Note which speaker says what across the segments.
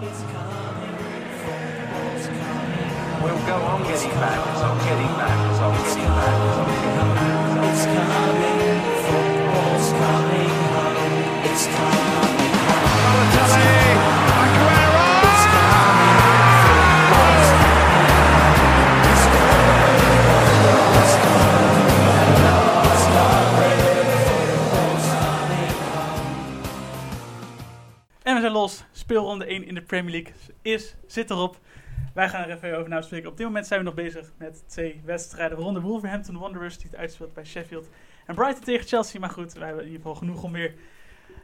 Speaker 1: We'll go on getting back, it's on getting back, it's on getting back, it's on getting back. It's coming, football's coming home. It's coming
Speaker 2: 1 in de Premier League is, zit erop. Wij gaan er even over naspreken. Op dit moment zijn we nog bezig met twee wedstrijden. Waaronder Wolverhampton Wanderers, die het uitspeelt bij Sheffield. En Brighton tegen Chelsea. Maar goed, wij hebben in ieder geval genoeg om weer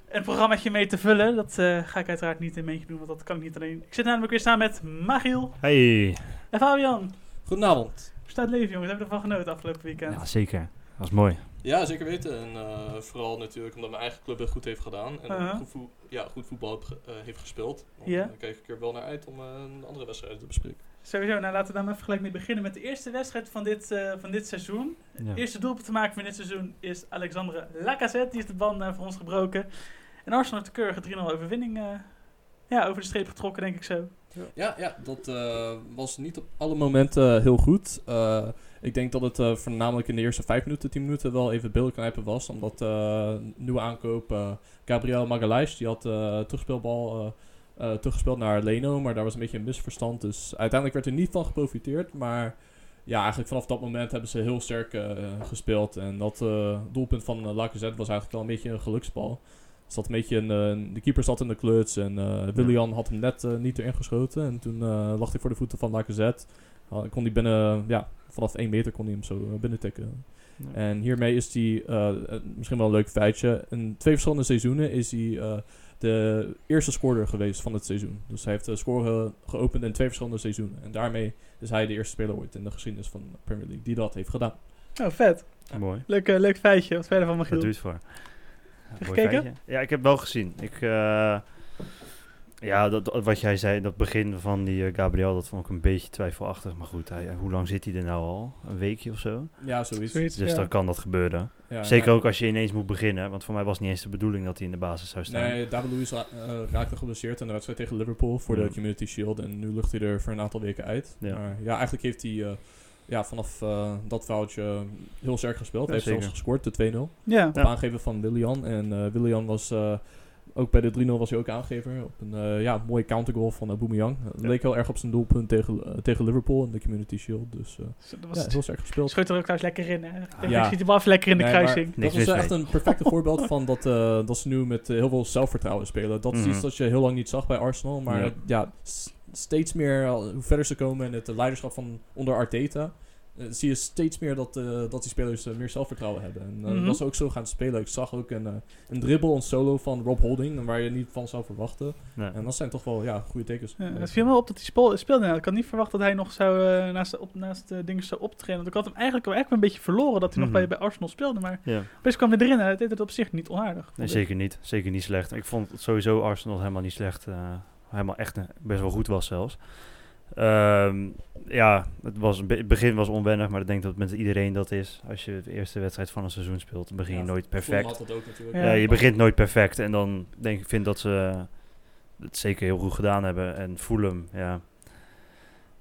Speaker 2: een programmaatje mee te vullen. Dat eh, ga ik uiteraard niet in mijn eentje doen, want dat kan ik niet alleen. Ik zit namelijk weer samen met Magiel
Speaker 3: Hey.
Speaker 2: en Fabian.
Speaker 4: Goedenavond.
Speaker 2: Hoe staat het leven, jongens? Hebben we ervan genoten afgelopen weekend?
Speaker 3: Ja, zeker. Dat was mooi.
Speaker 4: Ja, zeker weten. En eh, vooral natuurlijk omdat mijn eigen club het goed heeft gedaan. En goed, voe- ja, goed voetbal eh, heeft gespeeld. Dan
Speaker 2: Ja.
Speaker 4: kijk ik er wel naar uit om eh, een andere wedstrijd te bespreken.
Speaker 2: Sowieso, nou laten we daar maar even gelijk mee beginnen met de eerste wedstrijd van dit, eh, van dit seizoen.
Speaker 3: Ja.
Speaker 2: eerste doelpunt te maken van dit seizoen is Alexandre Lacazette. Die heeft de band voor ons gebroken. En Arsenal heeft de keurige 3-0 overwinning eh, ja, over de streep getrokken, denk ik zo.
Speaker 4: Ja, ja dat eh, was niet op alle momenten heel goed. Ik denk dat het eh, voornamelijk in de eerste 5 minuten, 10 minuten wel even bilknijpen was. Omdat eh nieuwe aankoop eh, Gabriel Magalhaes, die had terugspeelbal teruggespeeld naar Leno. Maar daar was een beetje een misverstand. Dus uiteindelijk werd er niet van geprofiteerd. Maar ja, eigenlijk vanaf dat moment hebben ze heel sterk gespeeld. En dat doelpunt van uh, Lacazette was eigenlijk wel een beetje een geluksbal. Zat een beetje een, de keeper zat in de kluts en Willian had hem net niet erin geschoten. En toen lag hij voor de voeten van Lacazette. Uh, kon hij binnen, ja, vanaf 1 meter kon hij hem zo eh, binnen tikken.
Speaker 3: Ja.
Speaker 4: En hiermee is hij, eh, eh, misschien wel een leuk feitje, in twee verschillende seizoenen is hij eh, de eerste scorer geweest van het seizoen. Dus hij heeft de score geopend in twee verschillende seizoenen. En daarmee is hij de eerste speler ooit in de geschiedenis van de Premier League die dat heeft gedaan.
Speaker 2: Oh, vet.
Speaker 3: Mooi.
Speaker 2: Leuk, leuk feitje. Wat verder van
Speaker 3: Wat
Speaker 2: Magiel?
Speaker 3: doe je het voor? Ja,
Speaker 2: gekeken?
Speaker 3: feitje. Ja, ik heb wel gezien. Ik, eh, ja, dat, wat jij zei, dat begin van die eh, Gabriel, dat vond ik een beetje twijfelachtig. Maar goed, hij, hoe lang zit hij er nou al? Een weekje of zo?
Speaker 4: Ja, zoiets.
Speaker 2: Zoiets,
Speaker 3: Dus
Speaker 2: ja.
Speaker 3: dan kan dat gebeuren.
Speaker 4: Ja,
Speaker 3: Zeker
Speaker 4: ja.
Speaker 3: ook als je ineens moet beginnen. Want voor mij was het niet eens de bedoeling dat hij in de basis zou staan.
Speaker 4: Nee, David Luiz ra- eh, raakte geblesseerd in de wedstrijd tegen Liverpool voor de Community Shield. En nu lucht hij er voor een aantal weken uit.
Speaker 3: Ja.
Speaker 4: Maar ja, eigenlijk heeft hij eh, ja, vanaf eh, dat foutje heel sterk gespeeld.
Speaker 3: Ja,
Speaker 4: hij heeft zelfs gescoord, de 2-0.
Speaker 2: Ja.
Speaker 3: Ja.
Speaker 4: Op aangeven van Willian. En eh Willian was... eh, ook bij de 3-0 was hij ook aangever. Op een eh, ja, mooie countergoal van Aubameyang. Het
Speaker 3: Ja.
Speaker 4: leek heel erg op zijn doelpunt tegen, eh, tegen Liverpool in de Community Shield. Dus eh,
Speaker 2: Dat was
Speaker 4: ja, heel sterk gespeeld.
Speaker 2: Schoot er ook trouwens lekker in, hè?
Speaker 4: Ja.
Speaker 2: schiet hem af lekker in de
Speaker 4: Nee,
Speaker 2: kruising.
Speaker 4: Dat was
Speaker 3: mis
Speaker 4: echt een perfecte voorbeeld van dat, eh, dat ze nu met heel veel zelfvertrouwen spelen. Dat is
Speaker 3: Mhm.
Speaker 4: iets dat je heel lang niet zag bij Arsenal. Maar
Speaker 3: Ja.
Speaker 4: steeds meer, hoe verder ze komen in het leiderschap van onder Arteta, eh, zie je steeds meer dat, eh, dat die spelers eh, meer zelfvertrouwen hebben. En
Speaker 2: Mhm.
Speaker 4: dat ze ook zo gaan spelen. Ik zag ook een, een dribbel, een solo van Rob Holding, waar je niet van zou verwachten.
Speaker 3: Nee.
Speaker 4: En dat zijn toch wel ja, goede tekens.
Speaker 2: Ja, het viel me op dat hij speel- speelde. Nou, ik had niet verwacht dat hij nog zou, naast, de, op, naast de dingen zou optreden. Want ik had hem eigenlijk wel echt wel een beetje verloren dat hij
Speaker 3: Mhm.
Speaker 2: nog bij, bij Arsenal speelde. Maar
Speaker 3: Ja.
Speaker 2: best kwam hij erin en hij deed het op zich niet onaardig.
Speaker 3: Nee, zeker niet. Zeker niet slecht. Ik vond sowieso Arsenal helemaal niet slecht. eh, helemaal echt best wel goed was zelfs. Ehm, ja, het, was, het begin was onwennig, maar ik denk dat met iedereen dat is. Als je de eerste wedstrijd van een seizoen speelt, dan begin je
Speaker 4: Ja,
Speaker 3: nooit perfect.
Speaker 4: ook.
Speaker 2: Ja.
Speaker 3: Ja, je begint nooit perfect. En dan denk ik, vind dat ze het zeker heel goed gedaan hebben. En Fulham, ja.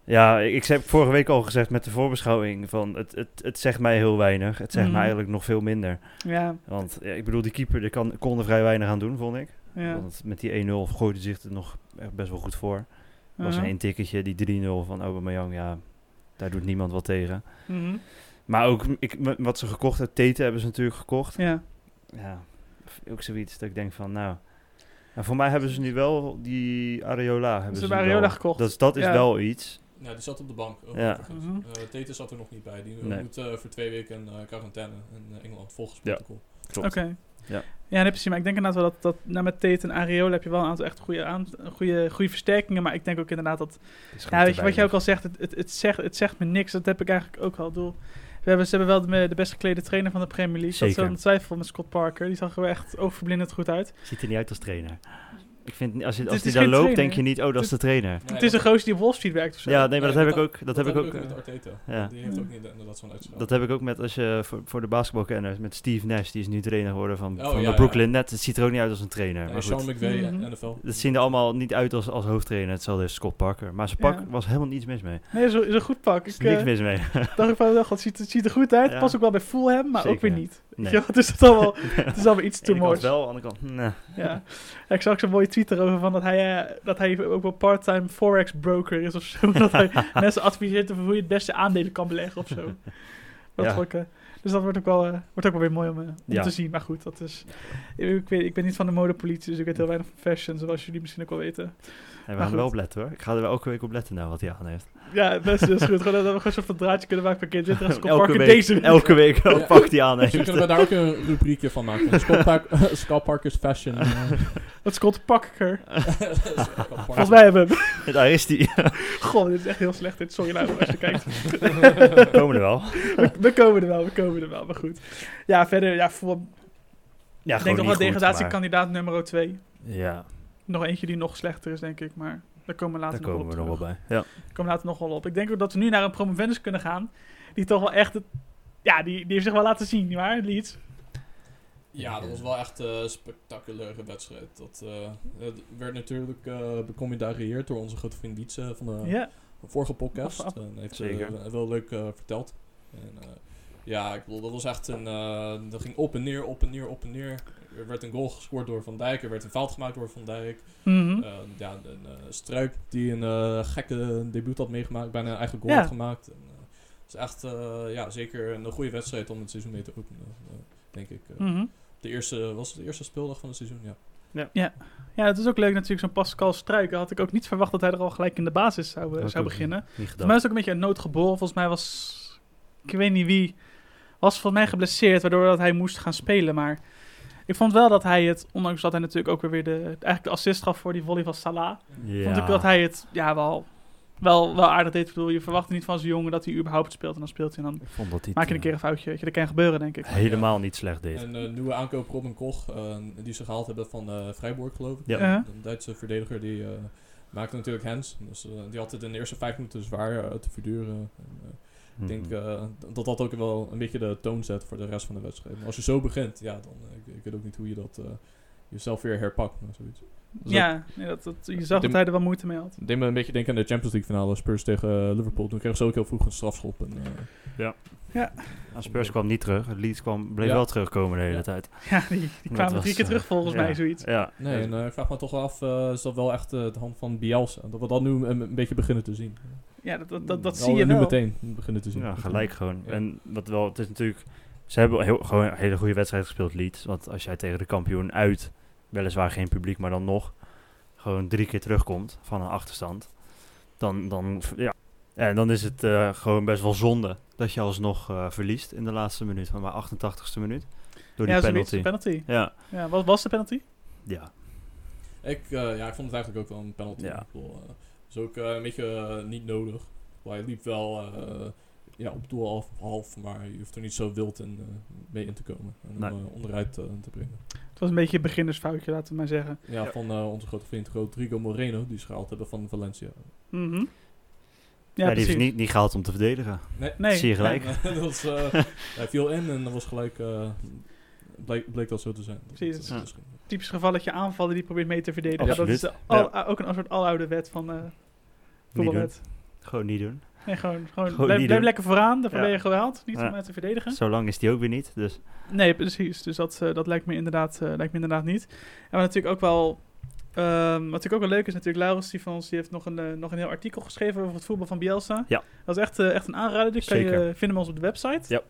Speaker 3: Ja, ik, ik heb vorige week al gezegd met de voorbeschouwing van het, het, het zegt mij heel weinig. Het zegt
Speaker 2: Mhm.
Speaker 3: mij eigenlijk nog veel minder.
Speaker 2: Ja,
Speaker 3: Want ja, ik bedoel, die keeper die kan, kon er vrij weinig aan doen, vond ik.
Speaker 2: ja.
Speaker 3: Want met die 1-0 gooide zich er nog echt best wel goed voor. Was
Speaker 2: Uh-huh.
Speaker 3: één tikketje, die 3-0 van Aubameyang, ja, daar doet niemand wat tegen.
Speaker 2: Mhm.
Speaker 3: Maar ook ik, wat ze gekocht hebben, Tete hebben ze natuurlijk gekocht.
Speaker 2: Ja.
Speaker 3: Ja, ook zoiets dat ik denk van, nou... nou, voor mij hebben ze nu wel die Areola. Hebben
Speaker 2: Ze
Speaker 3: ze
Speaker 2: Areola gekocht.
Speaker 3: Dat, is- dat is
Speaker 2: Ja.
Speaker 3: wel iets.
Speaker 4: Ja, die zat op de bank. ook
Speaker 3: Ja.
Speaker 2: Mhm.
Speaker 4: Eh, Tete zat er nog niet bij. Die
Speaker 3: Nee.
Speaker 4: moet eh, voor twee weken in eh, quarantaine in eh, Engeland volgens protocol.
Speaker 3: Klopt.
Speaker 2: Oké.
Speaker 3: Ja.
Speaker 2: Ja, nee, precies. Maar ik denk inderdaad wel dat, dat nou, met Tate en Areola heb je wel een aantal echt goede, aan, goede, goede versterkingen. Maar ik denk ook inderdaad dat... Ja, weet je wat je ook al zegt? Het, het, het, zegt, het zegt me niks. Dat heb ik eigenlijk ook al. Ik bedoel, we hebben, ze hebben wel de, de best geklede trainer van de Premier League. Dat is
Speaker 3: Zeker.
Speaker 2: wel een twijfel met Scott Parker. Die zag er echt oogverblindend goed uit.
Speaker 3: Ziet er niet uit als trainer. Ik vind, als, je,
Speaker 2: Het
Speaker 3: als hij daar loopt,
Speaker 2: trainer.
Speaker 3: denk je niet, oh, dat is de trainer.
Speaker 4: Nee,
Speaker 2: het is een
Speaker 4: dat-
Speaker 2: gozer die op Wall Street werkt of zo.
Speaker 3: Ja, nee, maar dat heb ik
Speaker 4: dat-
Speaker 3: ook. Dat heb ik ook.
Speaker 4: met
Speaker 3: eh,
Speaker 4: Arteta.
Speaker 3: ja.
Speaker 4: Die heeft ook niet inderdaad zo'n uitspraak.
Speaker 3: Dat heb ik ook met als je voor, voor de basketbalkenners met Steve Nash, die is nu trainer geworden van,
Speaker 4: Oh,
Speaker 3: van
Speaker 4: ja,
Speaker 3: de
Speaker 4: ja.
Speaker 3: Brooklyn Nets. Het ziet er ook niet uit als een trainer. Maar
Speaker 4: Sean McVay,
Speaker 2: Mhm.
Speaker 4: NFL.
Speaker 3: het zien er allemaal niet uit als, als hoofdtrainer. Hetzelfde is Scott Parker. Maar zijn pak
Speaker 2: Ja.
Speaker 3: was helemaal niets mis mee.
Speaker 2: Nee, is een, is een goed pak.
Speaker 3: Er is
Speaker 2: Ik
Speaker 3: niks
Speaker 2: eh,
Speaker 3: mis mee.
Speaker 2: dacht ik van, oh, god, het ziet, het ziet er goed uit.
Speaker 3: Ja.
Speaker 2: Past ook wel bij Fulham, maar ook weer niet.
Speaker 3: Nee.
Speaker 2: Ja, het is het allemaal, het is allemaal iets much.
Speaker 3: kant wel, aan de kant, nee.
Speaker 2: Ja. Ik zag ook zo'n mooie tweet erover van dat hij, eh, dat hij ook wel part-time forex broker is of zo. dat hij mensen adviseert over hoe je het beste aandelen kan beleggen of zo. Dat
Speaker 3: Ja.
Speaker 2: dus dat wordt ook wel, eh, wordt ook wel weer mooi om, eh, om
Speaker 3: Ja.
Speaker 2: te zien. Maar goed, dat is, ik, weet, ik ben niet van de modepolitie, dus ik weet heel weinig van fashion, zoals jullie misschien ook wel weten.
Speaker 3: We gaan er wel op letten hoor. Ik ga er wel elke week op letten nou wat hij aan heeft.
Speaker 2: Ja, best is goed. Gewoon dat we gewoon zo'n van draadje kunnen maken van Kid Scott
Speaker 3: elke week,
Speaker 2: deze week.
Speaker 3: elke week welk
Speaker 4: Ja.
Speaker 3: pak hij aan
Speaker 4: Misschien
Speaker 3: heeft.
Speaker 4: kunnen we daar ook een rubriekje van maken. Scott, Park, Scott Parker's Fashion.
Speaker 2: Dat Scott Parker.
Speaker 4: Scott Parker.
Speaker 2: Volgens mij hebben we hem.
Speaker 3: Daar is hij.
Speaker 2: Goh, dit is echt heel slecht. Dit. Sorry luister als je kijkt.
Speaker 3: Komen er wel.
Speaker 2: We, we komen er wel, we komen er wel. Maar goed. Ja, verder, ja, voor,
Speaker 3: Ja,
Speaker 2: ik denk nog
Speaker 3: niet
Speaker 2: wel degradatiekandidaat nummer 2.
Speaker 3: maar- Ja,
Speaker 2: Nog eentje die nog slechter is, denk ik. Maar daar komen we later
Speaker 3: daar
Speaker 2: nog
Speaker 3: komen
Speaker 2: op
Speaker 3: we nog wel bij. Ja.
Speaker 2: Daar komen we later nog wel op. Ik denk ook dat we nu naar een promovendus kunnen gaan. Die toch wel echt... Het, ja, die, die heeft zich wel laten zien, nietwaar, Leeds?
Speaker 4: Ja, dat was wel echt eh, een spectaculaire wedstrijd. Dat eh, het werd natuurlijk eh becommentarieerd door onze grote vriend Dietz eh, van de
Speaker 2: Ja.
Speaker 4: vorige podcast.
Speaker 2: Af- af-
Speaker 4: En heeft
Speaker 3: Zeker.
Speaker 4: eh, wel leuk eh, verteld. En, eh, ja, ik bedoel, dat was echt een... eh, dat ging op en neer, op en neer, op en neer. Er werd een goal gescoord door Van Dijk. Er werd een fout gemaakt door Van Dijk.
Speaker 2: Mhm.
Speaker 4: Eh, ja, een eh, Struik die een eh, gekke debuut had meegemaakt. Bijna een eigen goal
Speaker 2: Ja.
Speaker 4: had gemaakt. En, eh, het is echt eh, ja, zeker een goede wedstrijd om het seizoen mee te openen. denk ik.
Speaker 2: Mhm.
Speaker 4: de eerste, was het de eerste speeldag van het seizoen? Ja.
Speaker 2: Ja, het is ook leuk natuurlijk, zo'n Pascal Struiken. Had ik ook niet verwacht dat hij er al gelijk in de basis zou, zou beginnen. Voor mij is het ook een beetje een noodgeboren. Volgens mij was, ik weet niet wie, was volgens mij geblesseerd, waardoor dat hij moest gaan spelen. Maar ik vond wel dat hij het, ondanks dat hij natuurlijk ook weer de, eigenlijk de assist gaf voor die volley van Salah,
Speaker 3: Ja.
Speaker 2: vond ik dat hij het ja, wel, wel, wel aardig deed. Ik bedoel, je verwacht niet van zo'n jongen dat hij überhaupt speelt. En dan speelt hij en dan
Speaker 3: Ik vond dat hij
Speaker 2: maak je een keer
Speaker 3: eh,
Speaker 2: een foutje. Weet je, dat kan gebeuren, denk ik.
Speaker 3: helemaal niet slecht deed.
Speaker 4: En eh, nieuwe aankoop Robin Koch, eh, die ze gehaald hebben van eh Freiburg, geloof ik.
Speaker 3: Ja.
Speaker 2: Uh-huh.
Speaker 4: Een Duitse verdediger die eh, maakte natuurlijk hands. Dus eh, die had het in de eerste vijf minuten zwaar te verduren. En, eh, ik denk
Speaker 3: Mhm.
Speaker 4: eh, dat dat ook wel een beetje de toon zet voor de rest van de wedstrijd. Maar als je zo begint, ja, dan eh, ik, ik weet ook niet hoe je dat eh, jezelf weer herpakt. of zoiets. Dus
Speaker 2: Ja, nee, dat, dat, je zag dat hij er wel moeite mee had.
Speaker 4: deed me een beetje denken aan de Champions League finale Spurs tegen Liverpool. Toen kregen ze ook heel vroeg een strafschop. En, eh,
Speaker 3: Ah, Spurs kwam niet terug. Het Leeds kwam, bleef
Speaker 4: Ja.
Speaker 3: wel terugkomen de hele
Speaker 4: Ja.
Speaker 3: tijd.
Speaker 2: Ja, die, die
Speaker 3: Dat
Speaker 2: kwamen
Speaker 3: was,
Speaker 2: drie keer terug volgens
Speaker 3: ja.
Speaker 2: mij, zoiets.
Speaker 3: Ja.
Speaker 4: nee, en ik vraag me toch wel af, eh, is dat wel echt de hand van Bielsa? Dat we dat nu een, een beetje beginnen te zien.
Speaker 2: Ja, dat, dat, dat, dat
Speaker 4: Al
Speaker 2: zie je
Speaker 4: nu
Speaker 2: wel.
Speaker 4: meteen beginnen te zien.
Speaker 3: Ja, gelijk gewoon.
Speaker 4: Ja.
Speaker 3: En wat wel, het is natuurlijk... Ze hebben heel, gewoon een hele goede wedstrijd gespeeld, Leeds. Want als jij tegen de kampioen uit, weliswaar geen publiek, maar dan nog, gewoon drie keer terugkomt van een achterstand, dan, dan, ja. En dan is het eh, gewoon best wel zonde dat je alsnog eh, verliest in de laatste minuut, van maar 88ste minuut. Door die
Speaker 2: ja,
Speaker 3: penalty.
Speaker 2: penalty.
Speaker 3: Ja,
Speaker 2: Ja, wat was de penalty?
Speaker 3: ja.
Speaker 4: Ik, eh, ja, ik vond het eigenlijk ook wel een penalty.
Speaker 3: Ja.
Speaker 4: Is ook eh, een beetje eh, niet nodig. Maar hij liep wel eh, ja, op doel half, half, maar je hoeft er niet zo wild in, mee in te komen. En
Speaker 3: Nee.
Speaker 4: onderuit te brengen.
Speaker 2: Het was een beetje een beginnersfoutje, laten we maar zeggen.
Speaker 4: Ja,
Speaker 3: Ja.
Speaker 4: van onze grote vriend Rodrigo Moreno, die ze gehaald hebben van Valencia.
Speaker 2: Mhm.
Speaker 3: Ja,
Speaker 2: Ja,
Speaker 3: die
Speaker 2: precies.
Speaker 3: is niet, niet gehaald om te verdedigen.
Speaker 4: Nee,
Speaker 2: Nee,
Speaker 3: Zie je gelijk.
Speaker 4: dat was, eh, hij viel in en dat was gelijk, eh, bleek, bleek dat zo te zijn. Dat-
Speaker 2: Precies.
Speaker 4: dat- dat is-
Speaker 2: typisch gevalletje aanvallen die probeert mee te verdedigen. Ja, dat is al- ook een soort aloude wet van eh voetbalwet.
Speaker 3: Gewoon niet doen.
Speaker 2: Nee, gewoon, gewoon,
Speaker 3: Gewoon
Speaker 2: blijf, lekker vooraan, daarvoor
Speaker 3: Ja.
Speaker 2: ben je gehaald. Niet
Speaker 3: Ja.
Speaker 2: om uit te verdedigen.
Speaker 3: Zo lang is die ook weer niet, dus...
Speaker 2: Nee, precies. Dus dat, eh, dat lijkt, me inderdaad, eh, lijkt me inderdaad niet. En wat natuurlijk ook wel, ehm, wat natuurlijk ook wel leuk is, natuurlijk Laurens die van ons, die heeft nog een, eh, nog een heel artikel geschreven over het voetbal van Bielsa.
Speaker 3: Ja.
Speaker 2: Dat is echt, echt een aanrader. Die kan je vinden ons op de website.
Speaker 3: Ja.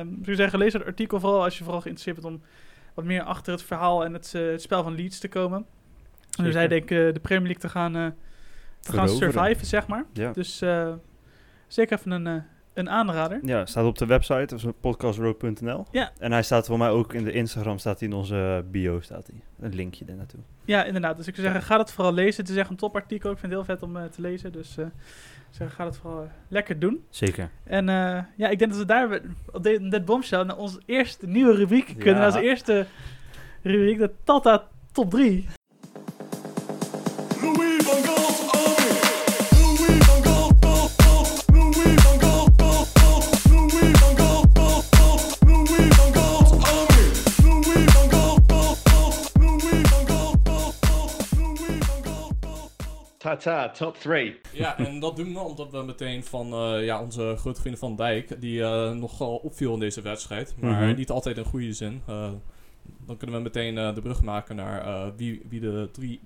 Speaker 2: Ik zou zeggen, lees het artikel vooral als je vooral geïnteresseerd bent om wat meer achter het verhaal en het, het spel van Leeds te komen. En dus hij denkt de Premier League te gaan, te gaan surviven, zeg maar.
Speaker 3: Ja.
Speaker 2: Dus eh, zeker even een, eh, een aanrader.
Speaker 3: Ja, staat op de website, of podcastroad.nl.
Speaker 2: Ja.
Speaker 3: En hij staat voor mij ook in de Instagram, staat hij in onze bio, staat hij. Een linkje er naartoe.
Speaker 2: Ja, inderdaad. Dus ik zou zeggen, ga het vooral lezen. Het is echt een topartikel. Ik vind het heel vet om eh, te lezen. Dus eh, zeg, ga het vooral eh, lekker doen.
Speaker 3: Zeker.
Speaker 2: En eh, ja, ik denk dat we daar op dit dit bombshell naar onze eerste nieuwe rubriek kunnen.
Speaker 3: Ja.
Speaker 2: Onze eerste rubriek, de Tata Top 3.
Speaker 5: Ta-ta, top three.
Speaker 4: Ja, en dat doen we omdat we meteen van eh, ja, onze grote vrienden van Dijk, die eh, nogal opviel in deze wedstrijd, maar
Speaker 3: Mhm.
Speaker 4: niet altijd in goede zin. Eh, dan kunnen we meteen eh, de brug maken naar eh, wie, wie de drie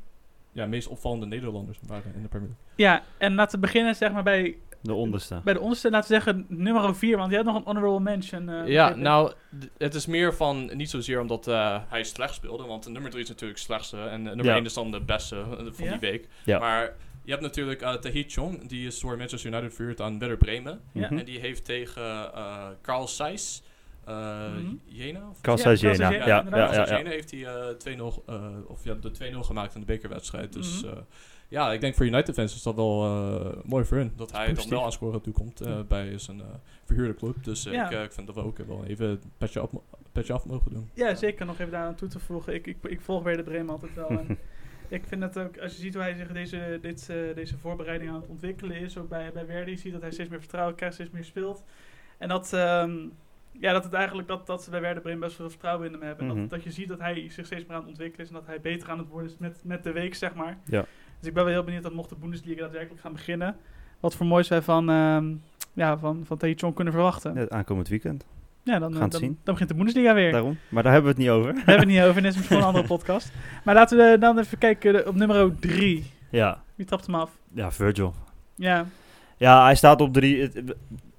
Speaker 4: ja, meest opvallende Nederlanders waren in de Premier League.
Speaker 2: Ja, en laten we beginnen zeg maar bij,
Speaker 3: De onderste.
Speaker 2: bij de onderste, laten we zeggen nummer 4, want jij hebt nog een honorable mention. eh,
Speaker 6: Ja, nou, het is meer van, niet zozeer omdat eh, hij slecht speelde, want nummer 3 is natuurlijk het slechtste en nummer
Speaker 3: Ja.
Speaker 6: 1 is dan de beste eh, van
Speaker 2: Ja?
Speaker 6: die week.
Speaker 3: Ja.
Speaker 6: Maar je hebt natuurlijk uh, Tahit Chong, die is door Manchester United verhuurd aan Werder Bremen.
Speaker 2: Ja.
Speaker 3: Mhm.
Speaker 6: En die heeft tegen eh Carl Zeiss, eh
Speaker 2: Mhm.
Speaker 6: Jena? Of-
Speaker 3: Kassa
Speaker 2: Ja,
Speaker 3: Jena. Ja,
Speaker 2: Jena,
Speaker 3: ja,
Speaker 6: heeft hij eh 2-0, eh, of ja, de 2-0 gemaakt in de bekerwedstrijd. Dus
Speaker 2: Mhm.
Speaker 6: eh,
Speaker 4: Ja, ik denk voor United fans is dat wel eh, mooi voor hun.
Speaker 6: dat hij dan
Speaker 4: positief.
Speaker 6: wel
Speaker 4: wel aan scoren toekomt eh, bij zijn eh, verhuurde club. Dus eh,
Speaker 2: Ja.
Speaker 4: ik, eh, ik vind dat we ook wel even een petje af, petje af mogen doen.
Speaker 2: Ja, zeker nog even daar aan toe te voegen. Ik, ik, ik volg weer de Bremen altijd wel. En ik vind het ook, als je ziet hoe hij zich deze, dit, eh, deze voorbereiding aan het ontwikkelen is, ook bij, bij Verdi, je ziet dat hij steeds meer vertrouwen krijgt, steeds meer speelt. En dat, ehm, ja, dat het eigenlijk dat, dat ze bij Werder Bremen best veel vertrouwen in hem hebben. En
Speaker 3: Mhm.
Speaker 2: dat, dat je ziet dat hij zich steeds meer aan het ontwikkelen is en dat hij beter aan het worden is met, met de week, zeg maar.
Speaker 3: Ja.
Speaker 2: Dus ik ben wel heel benieuwd dat mocht de Bundesliga daadwerkelijk gaan beginnen, wat voor moois wij van, ehm ja, van, van Tae kunnen verwachten. Ja,
Speaker 3: Het aankomend weekend.
Speaker 2: dan,
Speaker 3: gaan
Speaker 2: eh, dan,
Speaker 3: zien.
Speaker 2: dan begint de Bundesliga weer.
Speaker 3: Daarom. Maar daar hebben we het niet over.
Speaker 2: Daar hebben we het niet over. En dit is misschien een andere podcast. Maar laten we dan even kijken eh, op nummer 3.
Speaker 3: Ja,
Speaker 2: Wie trapt hem af?
Speaker 3: ja Virgil.
Speaker 2: Ja,
Speaker 3: Ja, hij staat op drie.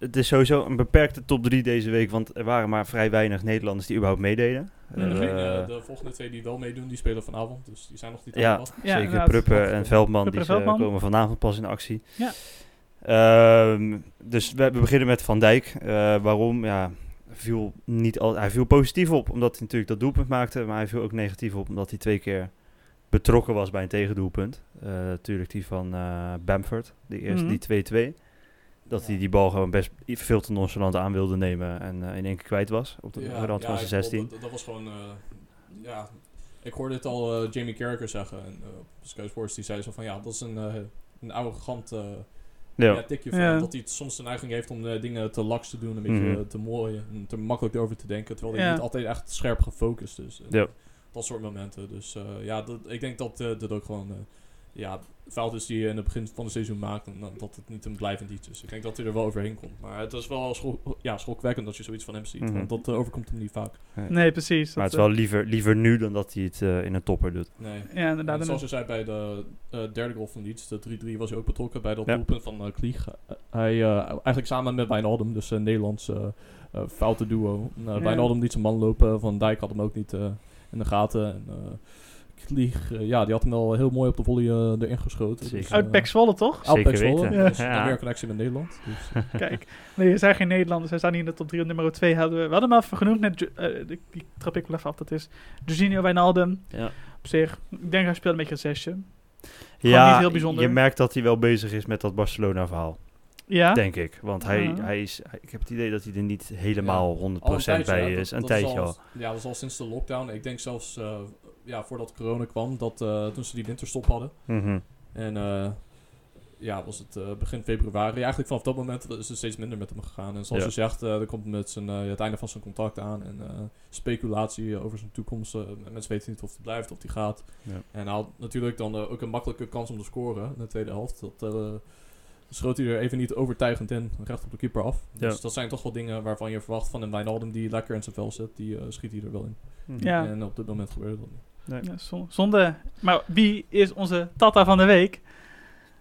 Speaker 3: Het, is sowieso een beperkte top drie deze week, want er waren maar vrij weinig Nederlanders die überhaupt meededen. Eh,
Speaker 4: eh, de volgende twee die wel meedoen, die spelen vanavond. Dus die zijn nog niet
Speaker 3: Ja.
Speaker 2: ja
Speaker 3: Zeker. Pruppen en Veldman,
Speaker 2: Pruppen
Speaker 3: die
Speaker 2: Veldman.
Speaker 3: komen vanavond pas in actie.
Speaker 2: Ja.
Speaker 3: Ehm, dus we, we beginnen met Van Dijk. Eh, waarom? Ja, viel niet al, hij viel positief op, omdat hij natuurlijk dat doelpunt maakte. Maar hij viel ook negatief op, omdat hij twee keer betrokken was bij een tegendoelpunt. Eh, natuurlijk die van eh, Bamford, die eerste,
Speaker 2: Mhm.
Speaker 3: die 2-2. Dat hij die bal gewoon best veel te nonchalant aan wilde nemen en eh, in één keer kwijt was op de rand van zijn
Speaker 4: ik-
Speaker 3: 16.
Speaker 4: Dat, dat was gewoon, eh, ja, ik hoorde het al eh, Jamie Carragher zeggen en, eh, op Sky Sports, die zei zo van ja, dat is een, eh, een arrogant eh,
Speaker 3: Ja.
Speaker 4: ja, tikje van
Speaker 2: Ja.
Speaker 4: dat hij soms de neiging heeft om eh, dingen te laks te doen, een beetje
Speaker 3: Mhm.
Speaker 4: te mooi en te makkelijk erover te denken, terwijl hij
Speaker 2: Ja.
Speaker 4: niet altijd echt scherp gefocust is. En
Speaker 3: Ja.
Speaker 4: Dat soort momenten. Dus eh, ja, dat, ik denk dat dat ook gewoon eh, ja, fout is die je in het begin van het seizoen maakt en dan dat het niet een blijvend iets is. Ik denk dat hij er wel overheen komt. Maar het is wel schok, ja, schokwekkend dat je zoiets van hem ziet,
Speaker 3: Mhm.
Speaker 4: want dat eh, overkomt hem niet vaak.
Speaker 2: Nee, precies.
Speaker 3: Maar het is wel liever, liever nu dan dat hij het eh, in een topper doet.
Speaker 4: Nee.
Speaker 2: eh, Ja, inderdaad.
Speaker 4: En zoals je zei bij de eh, derde goal van Leeds, de 3-3 was hij ook betrokken bij dat
Speaker 3: Ja.
Speaker 4: doelpunt van eh Klieg. Eh, hij, eh, eigenlijk samen met Wijnaldum, dus een Nederlands eh, eh, foute duo. Uh,
Speaker 2: Ja.
Speaker 4: Wijnaldum liet zijn man lopen, Van Dijk had hem ook niet eh, in de gaten. En, Klieg, eh, ja, die had hem wel heel mooi op de volley eh, erin geschoten. Dus,
Speaker 2: Uit
Speaker 4: eh,
Speaker 2: Pek Zwolle, toch?
Speaker 4: Pek Zwolle,
Speaker 3: weten.
Speaker 2: Ja.
Speaker 4: Dus
Speaker 3: Ja.
Speaker 4: een connectie met Nederland. Dus,
Speaker 2: Kijk. Nee, er zijn geen Nederlanders. Hij staat niet in de top 3. Op nummer 2 hadden we... We hadden hem even genoemd. Net, eh, die, trap ik wel even af. Dat is Jorginho Wijnaldum.
Speaker 3: Ja.
Speaker 2: Op zich. Ik denk hij speelt een beetje een zesje.
Speaker 3: Ja,
Speaker 2: niet heel bijzonder.
Speaker 3: je merkt dat hij wel bezig is met dat Barcelona-verhaal,
Speaker 2: Ja?
Speaker 3: denk ik. Want hij,
Speaker 2: Ja.
Speaker 3: hij is, hij- ik heb het idee dat hij er niet helemaal 100%
Speaker 4: al een tijdje,
Speaker 3: bij
Speaker 4: ja,
Speaker 3: is.
Speaker 4: dat-
Speaker 3: een
Speaker 4: dat
Speaker 3: tijdje
Speaker 4: al,
Speaker 3: al.
Speaker 4: Ja, dat is al sinds de lockdown. Ik denk zelfs eh, ja, voordat corona kwam, dat eh, toen ze die winterstop hadden.
Speaker 3: Mhm.
Speaker 4: En eh, ja, was het eh, begin februari. Eigenlijk vanaf dat moment is het steeds minder met hem gegaan. En zoals
Speaker 3: Ja.
Speaker 4: je zegt, eh er komt met zijn, eh, het einde van zijn contract aan. En eh, speculatie over zijn toekomst. Mensen weten niet of hij blijft, of hij gaat.
Speaker 3: Ja.
Speaker 4: En hij had natuurlijk dan ook een makkelijke kans om te scoren in de tweede helft. Dat eh, schoot hij er even niet overtuigend in, recht op de keeper af. Dus
Speaker 3: Ja.
Speaker 4: dat zijn toch wel dingen waarvan je verwacht van een Wijnaldum die lekker in zijn vel zit. Die eh, schiet hij er wel in.
Speaker 3: Mhm.
Speaker 2: Ja.
Speaker 4: En op dit moment gebeurt dat niet.
Speaker 2: Ja, zon- zonde. Maar wie is onze Tata van de week?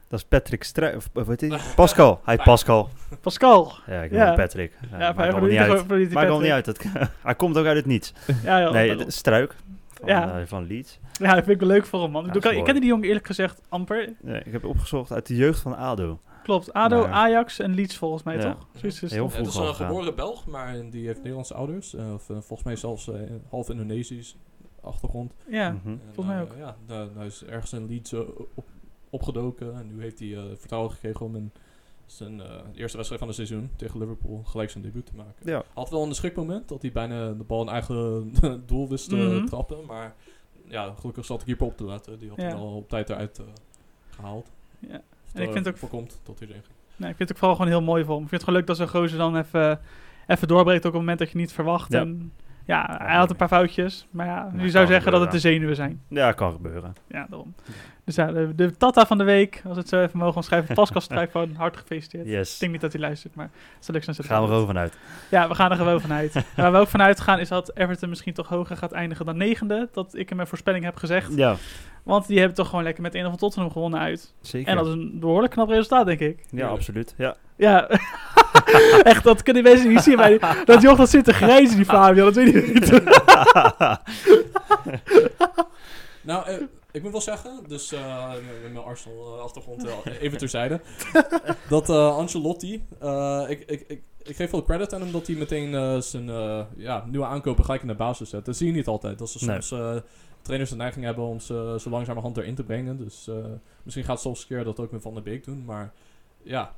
Speaker 3: Dat is Patrick Struij. Of wat heet hij? Pascal. Hij heet Pascal.
Speaker 2: Pascal.
Speaker 3: Ja, ik
Speaker 2: Ja.
Speaker 3: noem hem Patrick. Ja,
Speaker 2: Ja,
Speaker 3: maakt
Speaker 2: hij
Speaker 3: allemaal niet uit. Maakt niet uit. Dat, hij komt ook uit het niets.
Speaker 2: Ja, ja,
Speaker 3: Nee, het Struik. Van,
Speaker 2: Ja.
Speaker 3: eh, van Leeds.
Speaker 2: ja, dat vind ik wel leuk voor hem, man.
Speaker 3: Ja,
Speaker 2: ik, kende die jongen eerlijk gezegd amper.
Speaker 3: Nee, ik heb opgezocht uit de jeugd van ADO.
Speaker 2: Klopt. ADO,
Speaker 3: Maar-
Speaker 2: Ajax en Leeds volgens mij,
Speaker 3: Ja.
Speaker 2: toch? Zoiets is
Speaker 3: Heel
Speaker 2: het.
Speaker 3: vroeg
Speaker 4: het is
Speaker 3: al
Speaker 4: een geboren Belg, maar die heeft Nederlandse ouders. eh, of eh, volgens mij zelfs half Indonesisch achtergrond.
Speaker 2: Ja.
Speaker 4: En,
Speaker 2: volgens mij
Speaker 4: eh,
Speaker 2: ook.
Speaker 4: Ja, nou, hij is ergens in Leeds op, opgedoken. En nu heeft hij eh, vertrouwen gekregen om in zijn eh, eerste wedstrijd van het seizoen tegen Liverpool gelijk zijn debuut te maken.
Speaker 3: Ja.
Speaker 4: Had wel een schrikmoment dat hij bijna de bal in eigen doel wist te
Speaker 2: Mhm.
Speaker 4: trappen. Maar ja, gelukkig zat de keeper op te letten. Die had
Speaker 2: Ja.
Speaker 4: hem al op tijd eruit eh, gehaald.
Speaker 2: Ja.
Speaker 4: Of
Speaker 2: En ik vind het ook-
Speaker 4: voorkomt tot hij erin ging.
Speaker 2: Nee, ik vind het ook vooral gewoon heel mooi voor hem. Ik vind het gewoon leuk dat zo'n gozer dan even, even doorbreekt, ook op het moment dat je niet verwacht.
Speaker 3: Ja.
Speaker 2: En, ja, hij had een paar foutjes, maar ja, je zou zeggen dat het de zenuwen zijn.
Speaker 3: Ja, kan gebeuren.
Speaker 2: Ja, daarom. Dus ja, de, de Tata van de week, als het zo even mogen omschrijven. Pascal Strijkman, hard gefeliciteerd. Ik
Speaker 3: Yes.
Speaker 2: denk niet dat hij luistert, maar het als hij
Speaker 3: Gaan we er over vanuit.
Speaker 2: Ja, we gaan er gewoon vanuit. Waar we ook vanuit gaan is dat Everton misschien toch hoger gaat eindigen dan negende. Dat ik in mijn voorspelling heb gezegd.
Speaker 3: Ja,
Speaker 2: Want die hebben toch gewoon lekker met 1 van Tottenham gewonnen uit.
Speaker 3: zeker.
Speaker 2: En dat is een behoorlijk knap resultaat, denk ik.
Speaker 3: Ja, absoluut. Ja.
Speaker 2: Ja, echt, dat kunnen mensen niet zien. Maar dat joch dat zit te grijzen, die Fabian, dat weet ik niet.
Speaker 4: Nou, eh, ik moet wel zeggen, dus eh, met met mijn Arsenal-achtergrond even terzijde, dat eh, Ancelotti, eh, ik, ik, ik, ik geef wel credit aan hem dat hij meteen eh, zijn eh, ja, nieuwe aankopen gelijk in de basis zet. Dat zie je niet altijd. Dat ze soms eh, trainers de neiging hebben om ze zo langzamerhand erin te brengen. Dus eh, misschien gaat Solskjaer dat ook met Van der Beek doen, maar ja...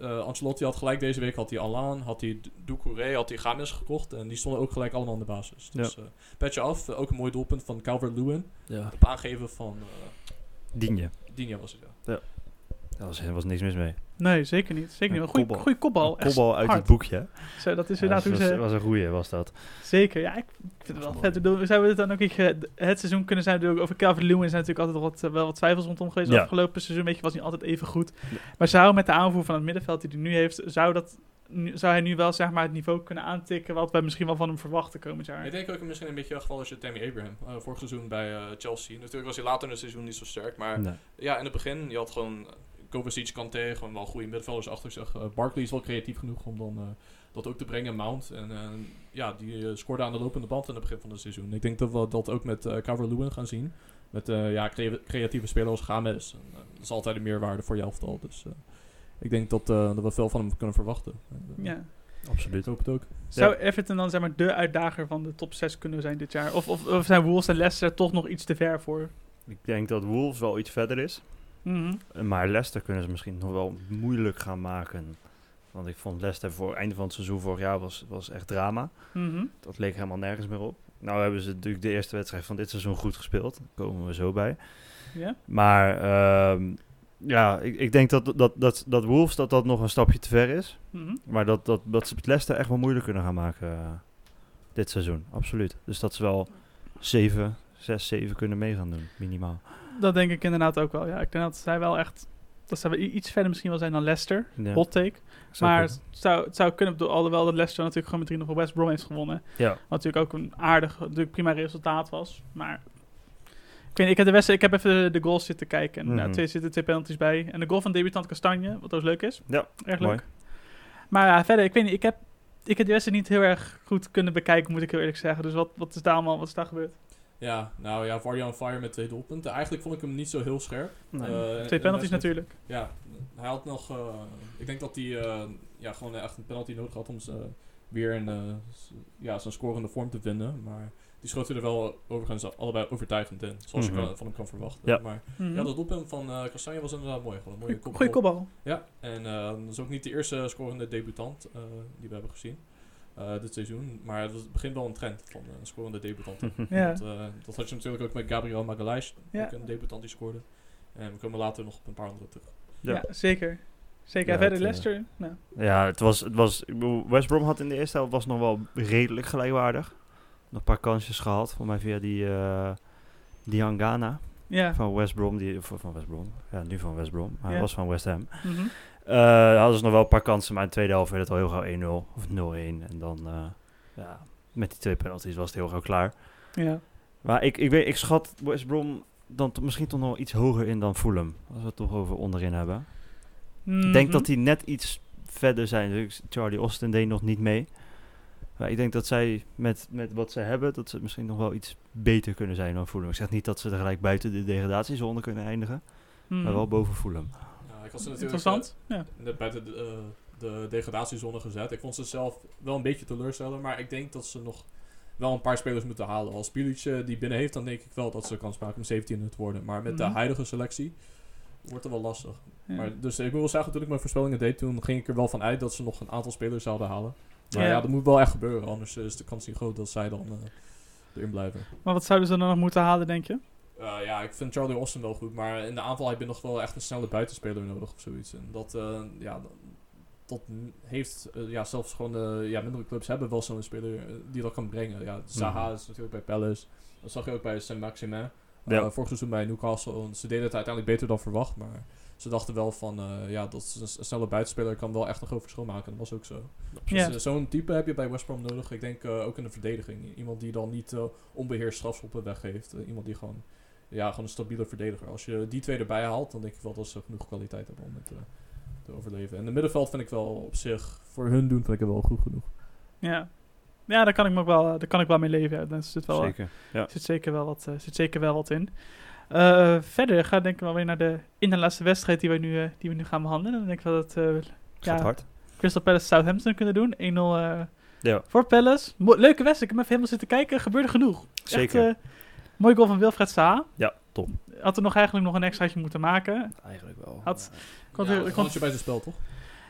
Speaker 4: eh, Ancelotti had gelijk deze week had hij Alan, had hij Doucouré, had hij Games gekocht en die stonden ook gelijk allemaal in de basis. Dus eh petje af, eh, ook een mooi doelpunt van Calvert-Lewin.
Speaker 3: ja.
Speaker 4: Op aangeven van uh,
Speaker 3: je.
Speaker 4: Dinia was het, ja.
Speaker 3: Daar was, er was niks mis mee.
Speaker 2: Nee, zeker niet. Zeker
Speaker 3: Een
Speaker 2: niet. Een goede,
Speaker 3: kopbal.
Speaker 2: goede kopbal.
Speaker 3: Een kopbal uit
Speaker 2: hard.
Speaker 3: het boekje.
Speaker 2: Zo, dat is
Speaker 3: Ja,
Speaker 2: inderdaad
Speaker 3: dat
Speaker 2: hoe
Speaker 3: was,
Speaker 2: ze...
Speaker 3: was een goeie, was dat.
Speaker 2: Zeker, ja. Ik vind het wel vet. Zouden we het dan ook... Ik, het seizoen kunnen zijn natuurlijk over Calvin Lewin zijn natuurlijk altijd wat, eh, wel wat twijfels rondom geweest.
Speaker 3: Ja.
Speaker 2: Afgelopen seizoen weet je, was niet altijd even goed.
Speaker 3: Ja.
Speaker 2: Maar zou met de aanvoer van het middenveld die hij nu heeft, zou, dat, zou hij nu wel zeg maar, het niveau kunnen aantikken wat wij misschien wel van hem verwachten komend jaar?
Speaker 4: Ik denk ook misschien een beetje geval als je Tammy Abraham. eh, vorig seizoen bij eh, Chelsea. Natuurlijk was hij later in het seizoen niet zo sterk. Maar
Speaker 3: Nee.
Speaker 4: ja, in het begin, je had gewoon Kovacic, Kanté, gewoon wel goede middenvelders achter zich. Eh, Barkley is wel creatief genoeg om dan eh, dat ook te brengen, Mount. En eh, ja, die scoorde aan de lopende band in het begin van het seizoen. Ik denk dat we dat ook met uh, Calvert-Lewin gaan zien. Met eh, ja, crea- creatieve spelers als Games. En, dat is altijd een meerwaarde voor je elftal. Dus eh, ik denk dat, eh, dat we veel van hem kunnen verwachten. En,
Speaker 2: Ja.
Speaker 3: Absoluut.
Speaker 4: Ik hoop het ook.
Speaker 2: Zou Everton dan zeg maar de uitdager van de top 6 kunnen zijn dit jaar? Of, of, of zijn Wolves en Leicester toch nog iets te ver voor?
Speaker 3: Ik denk dat Wolves wel iets verder is.
Speaker 2: Mhm.
Speaker 3: Maar Leicester kunnen ze misschien nog wel moeilijk gaan maken. Want ik vond Leicester voor het einde van het seizoen vorig jaar was, was echt drama.
Speaker 2: Mhm.
Speaker 3: Dat leek helemaal nergens meer op. Nou hebben ze natuurlijk de eerste wedstrijd van dit seizoen goed gespeeld. Daar komen we zo bij. Maar ehm, ja, ik, ik denk dat, dat, dat, dat Wolves dat dat nog een stapje te ver is.
Speaker 2: Mhm.
Speaker 3: Maar dat, dat, dat ze het Leicester echt wel moeilijk kunnen gaan maken eh, dit seizoen. Absoluut. Dus dat ze wel 7, 6, 7 kunnen mee gaan doen, minimaal.
Speaker 2: Dat denk ik inderdaad ook wel. Ja, ik denk dat zij wel echt... Dat zij wel iets verder misschien wel zijn dan Leicester.
Speaker 3: Ja,
Speaker 2: Hot take.
Speaker 3: zou
Speaker 2: Maar het zou, het zou kunnen, alhoewel dat Leicester natuurlijk gewoon met 3 van West Brom heeft gewonnen.
Speaker 3: Ja,
Speaker 2: Wat natuurlijk ook een aardig, natuurlijk prima resultaat was. Maar ik, weet, niet, ik heb de wedstrijd, ik heb even de, de goals zitten kijken. En
Speaker 3: Mhm.
Speaker 2: nou, twee zitten twee penalties bij. En de goal van debutant Kastanje, wat ook leuk is.
Speaker 3: Ja,
Speaker 2: Erg
Speaker 3: mooi.
Speaker 2: leuk. Maar ja, verder, ik weet niet, ik heb, ik heb die wedstrijd niet heel erg goed kunnen bekijken, moet ik heel eerlijk zeggen. Dus wat, wat is daar allemaal, wat is daar gebeurd?
Speaker 4: Ja, nou ja, Vardy on fire met twee doelpunten. Eigenlijk vond ik hem niet zo heel scherp.
Speaker 3: Nee.
Speaker 4: Eh,
Speaker 2: twee
Speaker 4: en
Speaker 2: penalties
Speaker 4: met-
Speaker 2: natuurlijk.
Speaker 4: Ja, hij had nog... eh, ik denk dat hij eh, ja, gewoon echt een penalty nodig had om ze weer in eh, s- ja, zijn scorende vorm te vinden. Maar die schoten er wel overigens allebei overtuigend in. Zoals
Speaker 3: Mhm.
Speaker 4: je kan- van hem kan verwachten.
Speaker 3: Ja.
Speaker 4: Maar
Speaker 2: Mhm.
Speaker 4: ja, dat doelpunt van eh Kastanje was inderdaad mooi. Gewoon een mooie kopbal.
Speaker 2: Goeie kopbal.
Speaker 4: Ja, en eh, dat is ook niet de eerste scorende debutant eh, die we hebben gezien. Eh, dit seizoen. Maar het begint wel een trend van eh, scorende debutanten.
Speaker 2: Ja.
Speaker 4: Want, eh, dat had je natuurlijk ook met Gabriel Magalhaes,
Speaker 2: Ja.
Speaker 4: ook een debutant die scoorde. En we komen later nog op een paar andere terug.
Speaker 2: Ja,
Speaker 3: Ja.
Speaker 2: zeker. Zeker.
Speaker 3: Ja,
Speaker 2: verder
Speaker 3: het,
Speaker 2: Leicester. Nou,
Speaker 3: Ja, het was, het was, ik bedoel, West Brom had in de eerste helft was nog wel redelijk gelijkwaardig. Nog een paar kansjes gehad, voor mij via die, eh die Hangana
Speaker 2: ja.
Speaker 3: van West Brom. Die, van West Brom, ja nu van West Brom, maar hij was van West Ham.
Speaker 2: Mhm.
Speaker 3: Eh hadden ze nog wel een paar kansen, maar in de tweede helft werd het al heel gauw 1-0 of 0-1. En dan, eh, ja, met die twee penalties was het heel gauw klaar.
Speaker 2: ja.
Speaker 3: Maar ik, ik, weet, ik schat West Brom dan misschien toch nog iets hoger in dan Fulham. Als we het toch over onderin hebben. Ik denk
Speaker 2: Mhm.
Speaker 3: dat die net iets verder zijn. Dus Charlie Austin deed nog niet mee. Maar ik denk dat zij met, met wat ze hebben, dat ze misschien nog wel iets beter kunnen zijn dan Fulham. Ik zeg niet dat ze er gelijk buiten de degradatiezone kunnen eindigen,
Speaker 2: Mhm.
Speaker 3: maar wel boven Fulham.
Speaker 4: Ik had ze natuurlijk
Speaker 2: Interessant. Ja.
Speaker 4: eh, net buiten de, eh, de degradatiezone gezet. Ik vond ze zelf wel een beetje teleurstellen, maar ik denk dat ze nog wel een paar spelers moeten halen. Als Bilic eh, die binnen heeft, dan denk ik wel dat ze kans maken om 17 te worden. Maar met
Speaker 2: Mhm.
Speaker 4: de huidige selectie wordt het wel lastig.
Speaker 2: Ja.
Speaker 4: Maar, dus ik wil wel zeggen, toen ik mijn voorspellingen deed, toen ging ik er wel van uit dat ze nog een aantal spelers zouden halen. Maar
Speaker 2: Ja.
Speaker 4: ja, dat moet wel echt gebeuren, anders is de kans niet groot dat zij dan erin blijven.
Speaker 2: Maar wat zouden ze dan nog moeten halen, denk je?
Speaker 4: Eh, ja, ik vind Charlie Austin wel goed, maar in de aanval heb je nog wel echt een snelle buitenspeler nodig of zoiets. En dat, eh, ja, dat, heeft, eh, ja, zelfs gewoon de ja, mindere clubs hebben wel zo'n speler die dat kan brengen. Ja, Zaha
Speaker 3: Mhm.
Speaker 4: is natuurlijk bij Palace, dat zag je ook bij Saint-Maximin.
Speaker 3: Ja.
Speaker 4: Eh, vorig seizoen bij Newcastle, en ze deden het uiteindelijk beter dan verwacht, maar ze dachten wel van, eh, ja, dat is een, snelle buitenspeler kan wel echt een groot verschil maken. En dat was ook zo.
Speaker 2: Ja.
Speaker 4: Dus, zo'n type heb je bij West Brom nodig. Ik denk eh, ook in de verdediging. Iemand die dan niet eh, onbeheerst strafschoppen weggeeft. Iemand die gewoon, ja, gewoon een stabiele verdediger. Als je die twee erbij haalt, dan denk ik wel dat ze genoeg kwaliteit hebben om het eh, te overleven. En de middenveld vind ik wel op zich, voor hun doen, vind ik het wel goed genoeg.
Speaker 2: Ja. Ja, daar kan ik me ook wel, daar kan ik wel mee leven. Ja. Daar zit, wel,
Speaker 3: Zeker. Ja.
Speaker 2: zit, zeker wel wat, eh, zit zeker wel wat in. Eh, verder gaan we denk ik wel weer naar de in de laatste wedstrijd die we nu, eh, die we nu gaan behandelen. Dan denk ik wel dat eh,
Speaker 3: Gaat
Speaker 2: Ja.
Speaker 3: hard.
Speaker 2: Crystal Palace Southampton kunnen doen. 1-0 eh,
Speaker 3: Ja,
Speaker 2: voor Palace. Mo- leuke wedstrijd. Ik heb even helemaal zitten kijken. Gebeurde genoeg.
Speaker 3: zeker.
Speaker 2: Echt, eh, mooi goal van Wilfred Saha.
Speaker 3: ja, top.
Speaker 2: Had er nog eigenlijk nog een extraatje moeten maken.
Speaker 3: Eigenlijk wel.
Speaker 2: Had- Komt
Speaker 4: ja, bij zijn spel, toch?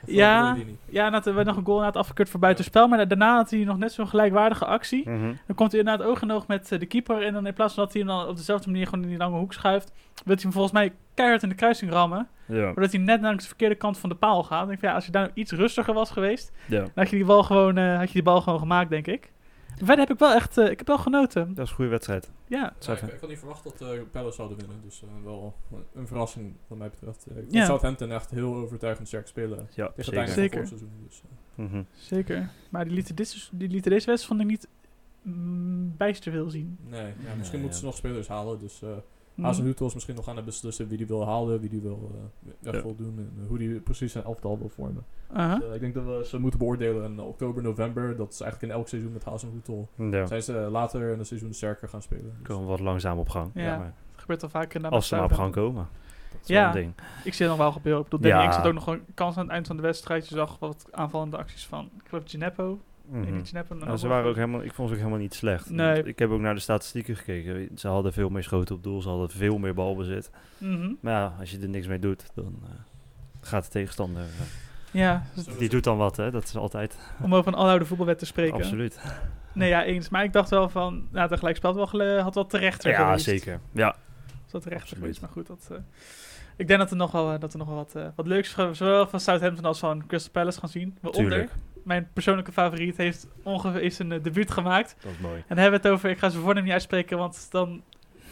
Speaker 4: Of
Speaker 2: Ja. Ja, en had er werd nog een goal inderdaad afgekeurd voor buitenspel. Maar daarna had hij nog net zo'n gelijkwaardige actie.
Speaker 3: Mhm.
Speaker 2: Dan komt hij inderdaad oog in oog met eh, de keeper. En dan in plaats van dat hij hem dan op dezelfde manier gewoon in die lange hoek schuift, wil hij hem volgens mij keihard in de kruising rammen.
Speaker 3: Ja.
Speaker 2: Waardoor hij net langs de verkeerde kant van de paal gaat. Ik denk van, ja, als je daar nou iets rustiger was geweest,
Speaker 3: ja,
Speaker 2: dan had je die bal gewoon, eh, had je die bal gewoon gemaakt, denk ik. Maar verder heb ik wel echt, eh, ik heb wel genoten.
Speaker 3: dat is een goede wedstrijd.
Speaker 2: Ja,
Speaker 4: Ja, ik,
Speaker 3: ik-
Speaker 4: ik had niet verwacht dat eh Palace zouden winnen. Dus eh, wel een verrassing wat mij betreft. Ik vond. Southampton echt heel overtuigend sterk spelen.
Speaker 3: Ja,
Speaker 4: Tegen het
Speaker 3: zeker.
Speaker 4: einde van
Speaker 2: Zeker.
Speaker 4: Dus, eh,
Speaker 3: Mhm.
Speaker 2: zeker. Maar die lieten, dit, die lieten deze wedstrijd vond ik niet mm, bijster veel zien.
Speaker 4: nee, ja,
Speaker 3: Nee,
Speaker 4: misschien moeten
Speaker 3: ja.
Speaker 4: ze nog spelers halen. Dus eh
Speaker 2: Mm.
Speaker 4: Hazenhutel is misschien nog aan het beslissen wie die wil halen, wie die wil eh weg
Speaker 3: Ja.
Speaker 4: wil doen en eh, hoe die precies zijn elftal wil vormen. Dus, eh, ik denk dat we ze moeten beoordelen in oktober, november. Dat is eigenlijk in elk seizoen met Hazenhutel.
Speaker 3: Ja,
Speaker 4: Zijn ze later in het seizoen sterker gaan spelen. Dus,
Speaker 3: komen wat langzaam op gang.
Speaker 2: Ja.
Speaker 3: maar
Speaker 2: Dat gebeurt al vaker. inderdaad
Speaker 3: als ze maar op gang komen. Dat is
Speaker 2: Ja.
Speaker 3: wel een ding.
Speaker 2: Ik zie het nog wel gebeuren. Ik bedoel, Danny
Speaker 3: Ja.
Speaker 2: Ings had ook nog een kans aan het eind van de wedstrijd. Je zag wat aanvallende acties van, ik geloof Gineppo.
Speaker 3: Mhm. Nou, ze waren ook helemaal, ik vond ze ook helemaal niet slecht.
Speaker 2: Nee.
Speaker 3: Ik heb ook naar de statistieken gekeken. Ze hadden veel meer schoten op doel, ze hadden veel meer balbezit.
Speaker 2: Mhm.
Speaker 3: Maar ja, als je er niks mee doet, dan eh, gaat de tegenstander. eh,
Speaker 2: Ja,
Speaker 3: die doet dan wat, hè? Dat is altijd.
Speaker 2: om over een aloude voetbalwet te spreken.
Speaker 3: Absoluut.
Speaker 2: Nee, ja, eens. Maar ik dacht wel van, nou, tegelijk spel had wel, gele- had wel terechter
Speaker 3: Ja,
Speaker 2: geweest.
Speaker 3: zeker. Ja, Absoluut.
Speaker 2: geweest. Maar goed, dat, eh, ik denk dat er nog wel, dat er nog wel wat, wat leuks zowel van Southampton als van Crystal Palace gaan zien. Waaronder,
Speaker 3: tuurlijk.
Speaker 2: Mijn persoonlijke favoriet heeft ongeveer is een eh, debuut gemaakt.
Speaker 3: Dat is mooi.
Speaker 2: En dan hebben we het over, ik ga zijn voornaam niet uitspreken, want dan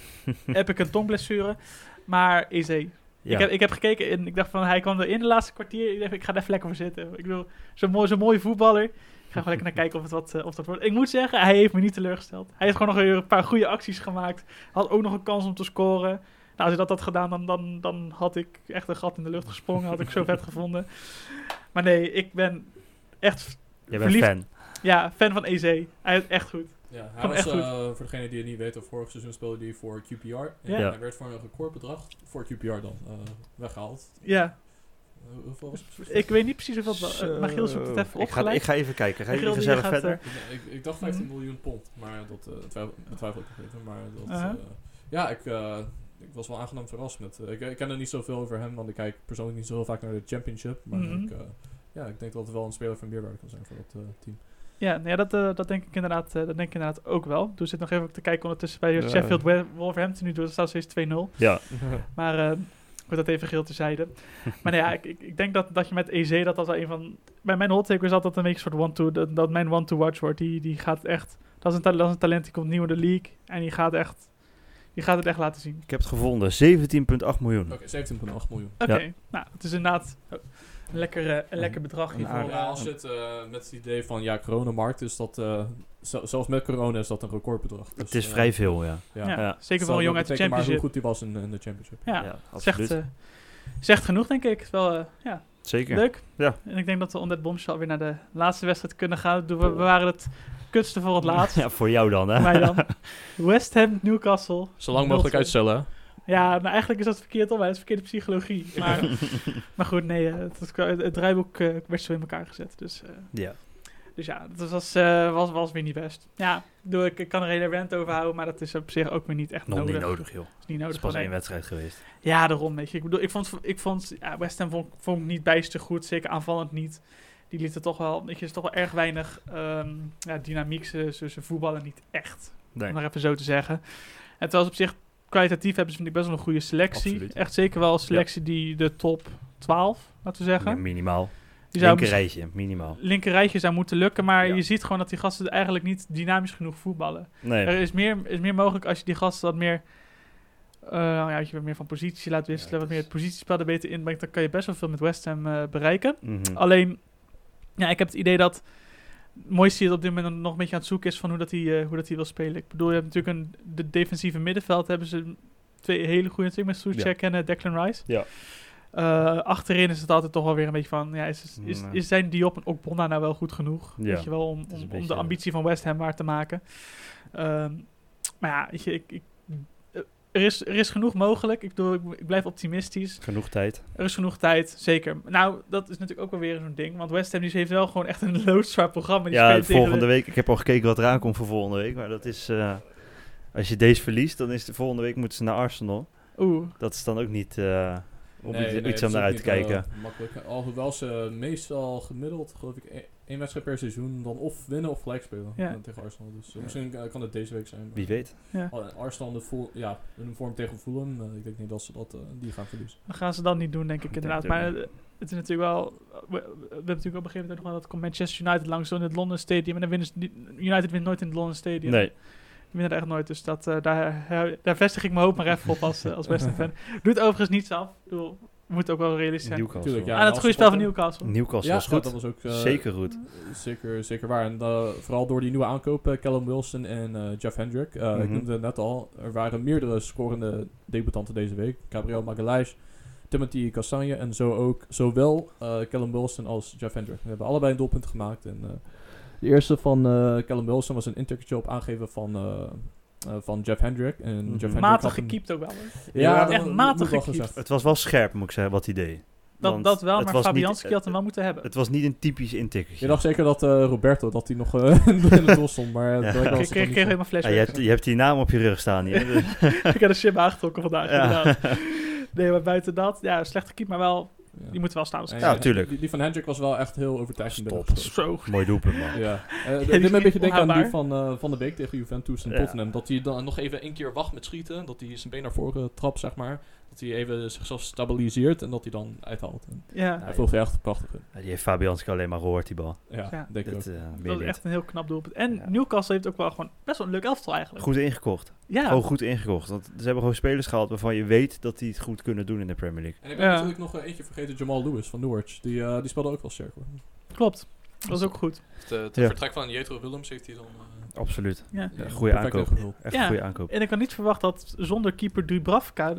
Speaker 2: heb ik een tongblessure. Maar Eze.
Speaker 3: Ja.
Speaker 2: Ik, heb, ik heb gekeken en ik dacht van, hij kwam er in de laatste kwartier. Ik dacht, ik ga er even lekker voor zitten. Ik bedoel, zo'n mooi, zo'n mooie voetballer. Ik ga gewoon lekker naar kijken of het wat, eh, of dat wordt. Ik moet zeggen, hij heeft me niet teleurgesteld. Hij heeft gewoon nog een paar goede acties gemaakt. Had ook nog een kans om te scoren. Nou, als hij dat had gedaan, dan, dan, dan had ik echt een gat in de lucht gesprongen. Had ik zo vet gevonden. Maar nee, ik ben echt
Speaker 3: Jij bent
Speaker 2: verliefd.
Speaker 3: fan.
Speaker 2: ja, fan van Eze. Hij is echt goed.
Speaker 4: Ja, hij was,
Speaker 2: echt goed.
Speaker 4: eh, voor degene die het niet weten, vorig seizoen speelde hij voor QPR. En
Speaker 2: Ja.
Speaker 4: Hij werd voor een recordbedrag, voor QPR dan, eh, weggehaald.
Speaker 2: Ja,
Speaker 4: Eh, hoeveel was het precies?
Speaker 2: ik weet niet precies hoeveel het was. Zoekt het even op
Speaker 3: ik ga,
Speaker 2: gelijk.
Speaker 3: ik ga even kijken. Ga je gezellig verder?
Speaker 4: Ik, ik dacht 15
Speaker 2: Mhm.
Speaker 4: miljoen pond, maar dat eh, twijfel, betwijfel ik nog even. Maar dat, eh, ja, ik, eh, ik was wel aangenaam verrast met... eh, ik, ik ken er niet zoveel over hem, want ik kijk persoonlijk niet zo heel vaak naar de championship. Maar
Speaker 2: Mhm.
Speaker 4: ik, eh, ja, ik denk dat het wel een speler van meerwaarde kan zijn voor dat eh, team.
Speaker 2: Ja, nee, dat, eh, dat, denk ik inderdaad, eh, dat denk ik inderdaad ook wel. Dus zit nog even te kijken ondertussen bij
Speaker 3: Ja.
Speaker 2: Sheffield Wolverhampton nu. Dat staat steeds 2-0.
Speaker 3: Ja.
Speaker 2: Maar eh ik dat even geel terzijde. maar nee, ja, ik, ik, ik denk dat, dat je met EZ dat als wel een van... Bij mijn hot take is altijd een beetje een soort one-to... Dat, dat mijn one-to-watch wordt. Die, die gaat echt... Dat is, een, dat is een talent die komt nieuw in de league. En die gaat echt... Die gaat het echt laten zien.
Speaker 3: Ik heb het gevonden. 17,8 miljoen.
Speaker 4: Oké, 17,8 miljoen.
Speaker 2: Oké, nou, het is inderdaad oh, een lekker, eh, een lekker bedrag hiervoor.
Speaker 4: Ja, als je het eh, met het idee van ja, coronamarkt is dat, eh, zel- zelfs met corona is dat een recordbedrag. Dus,
Speaker 3: Het is vrij veel, ja.
Speaker 4: Ja.
Speaker 2: Ja,
Speaker 3: Ja.
Speaker 2: zeker voor een jongen uit de
Speaker 4: Betekent maar hoe
Speaker 2: championship.
Speaker 4: goed hij was in, in de championship.
Speaker 2: Ja,
Speaker 3: Ja,
Speaker 2: zegt, zegt genoeg, denk ik. Wel, ja,
Speaker 3: Zeker.
Speaker 2: leuk.
Speaker 3: Ja.
Speaker 2: En ik denk dat we onder het bombshell weer naar de laatste wedstrijd kunnen gaan. Doen We, we waren het kutste voor het laatst.
Speaker 3: Ja, voor jou dan, hè?
Speaker 2: Mij dan. West Ham, Newcastle.
Speaker 6: Zo lang mogelijk
Speaker 2: 0-2.
Speaker 6: uitstellen.
Speaker 2: Ja, nou eigenlijk is dat verkeerd om. Het is verkeerde psychologie. Maar, maar goed, nee. eh, Het, het, het draaiboek eh, werd zo in elkaar gezet. Dus, eh,
Speaker 3: Ja.
Speaker 2: dus ja, dat was, was, was weer niet best. Ja, ik bedoel, ik, ik kan er een hele rant over houden. Maar dat is op zich ook weer niet echt
Speaker 3: Nog
Speaker 2: nodig.
Speaker 3: niet nodig, joh.
Speaker 2: is niet
Speaker 3: Het
Speaker 2: nodig.
Speaker 3: is pas één wedstrijd geweest.
Speaker 2: Ja, daarom, weet je. Ik bedoel, ik vond, ik vond ja, West Ham vond, vond ik niet bijster goed. Zeker aanvallend niet. Die lieten toch wel, weet je, is toch wel erg weinig ehm, ja, dynamiek. Ze voetballen niet echt,
Speaker 3: Nee.
Speaker 2: om maar even zo te zeggen. En het was op zich kwalitatief hebben ze vind ik best wel een goede selectie.
Speaker 3: Absoluut.
Speaker 2: Echt zeker wel een selectie die de top 12, laten we zeggen.
Speaker 3: Ja, minimaal.
Speaker 2: die zou
Speaker 3: Linker rijtje, minimaal.
Speaker 2: linker rijtje zou moeten lukken, maar
Speaker 3: Ja.
Speaker 2: je ziet gewoon dat die gasten eigenlijk niet dynamisch genoeg voetballen.
Speaker 3: Nee,
Speaker 2: Er is meer, is meer mogelijk als je die gasten wat meer, eh, ja, als je wat meer van positie laat wisselen,
Speaker 3: Ja,
Speaker 2: wat meer het positiespel er beter inbrengt, dan kan je best wel veel met West Ham eh, bereiken.
Speaker 3: Mhm.
Speaker 2: Alleen, ja, ik heb het idee dat Moisty op dit moment nog een beetje aan het zoeken is van hoe dat hij, eh, hoe dat hij wil spelen. Ik bedoel, je hebt natuurlijk een de defensieve middenveld hebben ze twee hele goede natuurlijk met Soucek en eh, Declan Rice.
Speaker 3: Ja.
Speaker 2: Eh, achterin is het altijd toch wel weer een beetje van, ja, is, is, is,
Speaker 3: Nee.
Speaker 2: is zijn Diop en Okbonna nou wel goed genoeg?
Speaker 3: Ja.
Speaker 2: Weet je wel, om,
Speaker 3: is
Speaker 2: om, de ambitie van West Ham waar te maken. Ehm, maar ja, weet je, ik, ik, er, is, er is genoeg mogelijk. Ik, bedoel, ik, ik blijf optimistisch.
Speaker 3: Genoeg tijd.
Speaker 2: Er is genoeg tijd, zeker. Nou, dat is natuurlijk ook wel weer zo'n ding. Want West Ham die heeft wel gewoon echt een loodzwaar programma. Die
Speaker 3: Ja, volgende
Speaker 2: de-
Speaker 3: week. Ik heb al gekeken wat eraan komt voor volgende week. Maar dat is... eh, als je deze verliest, dan is de volgende week moeten ze naar Arsenal.
Speaker 2: Oeh,
Speaker 3: Dat is dan ook niet... eh om
Speaker 4: Nee,
Speaker 3: iets,
Speaker 4: nee,
Speaker 3: iets
Speaker 4: het
Speaker 3: om
Speaker 4: is
Speaker 3: naar uit te
Speaker 4: niet,
Speaker 3: kijken.
Speaker 4: eh, makkelijk. Alhoewel ze meestal gemiddeld, geloof ik, één- wedstrijd per seizoen dan of winnen of gelijk spelen
Speaker 2: Ja.
Speaker 4: tegen Arsenal. Dus eh, misschien eh, kan het deze week zijn.
Speaker 3: Wie weet.
Speaker 2: ja.
Speaker 4: Oh, en Arsenal de vol, ja, hun vorm tegen Fulham. eh, ik denk niet dat ze dat, die gaan verliezen.
Speaker 2: Dat gaan ze dan niet doen, denk ik
Speaker 3: Ik
Speaker 2: inderdaad. Maar
Speaker 3: het
Speaker 2: is natuurlijk wel... We, we hebben natuurlijk op een gegeven moment ook nog wel dat komt Manchester United langs in het London Stadium. En dan winnen ze... niet- United wint nooit in het London Stadium.
Speaker 3: Nee.
Speaker 2: Winnen er echt nooit. Dus dat, daar, daar vestig ik mijn hoop maar even op als, als Ham fan. Doet overigens niets af. Ik bedoel, we moeten ook wel realistisch zijn.
Speaker 3: Newcastle.
Speaker 4: Tuurlijk, ja.
Speaker 2: Aan het
Speaker 4: als
Speaker 2: goede spel van Newcastle.
Speaker 3: Newcastle
Speaker 4: Ja,
Speaker 3: was goed.
Speaker 4: dat was ook eh,
Speaker 3: Zeker goed.
Speaker 4: Zeker, zeker waar. En eh, vooral door die nieuwe aankopen, Callum Wilson en eh, Jeff Hendrick. Eh, Ik
Speaker 3: Mhm.
Speaker 4: noemde het net al, er waren meerdere scorende debutanten deze week. Gabriel Magalhaes, Timothy Castagne en zo ook zowel eh, Callum Wilson als Jeff Hendrick. We hebben allebei een doelpunt gemaakt. En, eh, de eerste van eh, Callum Wilson was een interkertje op aangeven van, eh, van Jeff Hendrick. En
Speaker 3: Mhm.
Speaker 4: Jeff Hendrick
Speaker 2: Matig
Speaker 4: een-
Speaker 2: gekiept ook wel.
Speaker 4: Ja,
Speaker 2: echt matig gekiept.
Speaker 3: Het was wel scherp, moet ik zeggen, wat hij deed.
Speaker 2: Dat, dat wel, maar Fabianski
Speaker 3: niet-
Speaker 2: had hem wel moeten hebben.
Speaker 3: Het was niet een typisch intikkertje.
Speaker 4: Je dacht zeker dat eh, Roberto dat hij nog eh, in het doel stond, maar
Speaker 3: Ja.
Speaker 2: ik kreeg, helemaal
Speaker 3: Ja, je, hebt, je hebt die naam op je rug staan hier.
Speaker 2: Ik heb de ship aangetrokken vandaag,
Speaker 3: Ja.
Speaker 2: inderdaad. Nee, maar buiten dat, ja, slecht gekiept, maar wel. Die moeten wel staan.
Speaker 3: Ja,
Speaker 4: eh,
Speaker 3: tuurlijk.
Speaker 4: Die, die van Hendrick was wel echt heel overtuigend. Binnengeschoten.
Speaker 2: Zo.
Speaker 3: Mooi doelpunt, man.
Speaker 4: Ja.
Speaker 2: Die
Speaker 4: dit me een beetje denken aan die van, eh, van de week tegen Juventus en
Speaker 3: Ja.
Speaker 4: Tottenham. Dat
Speaker 6: Dat hij dan nog even één keer wacht met schieten. Dat hij zijn been naar voren trapt, zeg maar. Dat hij even zichzelf stabiliseert en dat hij dan uithaalt. En
Speaker 2: Ja,
Speaker 4: hij voelt er echt prachtig.
Speaker 3: Ja, die heeft Fabianski alleen maar gehoord, die bal.
Speaker 4: Ja,
Speaker 2: Ja.
Speaker 4: denk ik ook.
Speaker 3: Dat, eh,
Speaker 2: dat is echt een heel knap doelpunt. En
Speaker 3: Ja.
Speaker 2: Newcastle heeft ook wel gewoon best wel een leuk elftal eigenlijk.
Speaker 3: Goed ingekocht.
Speaker 2: Ja,
Speaker 3: Gewoon goed ingekocht. Want ze hebben gewoon spelers gehaald waarvan je weet dat die het goed kunnen doen in de Premier League.
Speaker 4: En ik ben
Speaker 2: Ja.
Speaker 4: natuurlijk nog eh, eentje vergeten, Jamal Lewis van Norwich. Die, eh, die speelde ook wel sterk hoor.
Speaker 2: klopt. Dat is ook goed.
Speaker 6: Het,
Speaker 3: Ja.
Speaker 6: vertrek van Jetro Willems heeft hij dan... eh,
Speaker 3: Absoluut.
Speaker 2: Ja.
Speaker 3: Goede aankoop. Echt
Speaker 2: Ja.
Speaker 3: een goede aankoop.
Speaker 2: En ik had niet verwacht dat zonder keeper Dubravka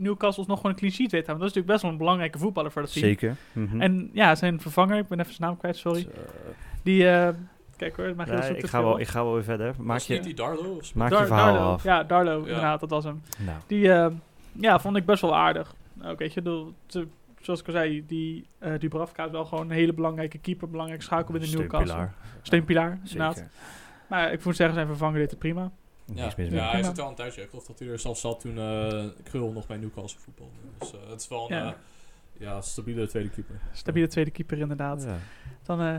Speaker 2: Newcastle nog gewoon een clean sheet weet hebben. Dat is natuurlijk best wel een belangrijke voetballer voor dat team.
Speaker 3: Zeker. Mhm.
Speaker 2: En ja, zijn vervanger, ik ben even zijn naam kwijt, sorry. Die, eh, kijk hoor,
Speaker 3: ik, ga wel,
Speaker 2: op.
Speaker 3: ik ga wel weer verder. Maak
Speaker 6: was niet
Speaker 3: je,
Speaker 6: die Darlo? Of
Speaker 3: maak je verhaal
Speaker 2: Darlo.
Speaker 3: af.
Speaker 2: Ja, Darlo, inderdaad, dat was hem.
Speaker 3: Nou,
Speaker 2: Die, eh, ja, vond ik best wel aardig. Ook weet je, de, te- zoals ik al zei, die eh Dubravka is wel gewoon een hele belangrijke keeper, belangrijke schakel binnen Newcastle.
Speaker 3: steunpilaar.
Speaker 2: Steunpilaar, inderdaad.
Speaker 3: Zeker.
Speaker 2: Maar ik moet zeggen, zijn vervanger deed het prima.
Speaker 4: Ja, hij zit wel een tijdje. Ik geloof dat hij er zelfs zat toen eh Krul nog bij Newcastle voetbalde. Dus eh, het is wel een
Speaker 2: Ja.
Speaker 4: eh, ja, stabiele tweede keeper.
Speaker 2: Stabiele tweede keeper, inderdaad.
Speaker 3: Ja,
Speaker 2: Dan eh,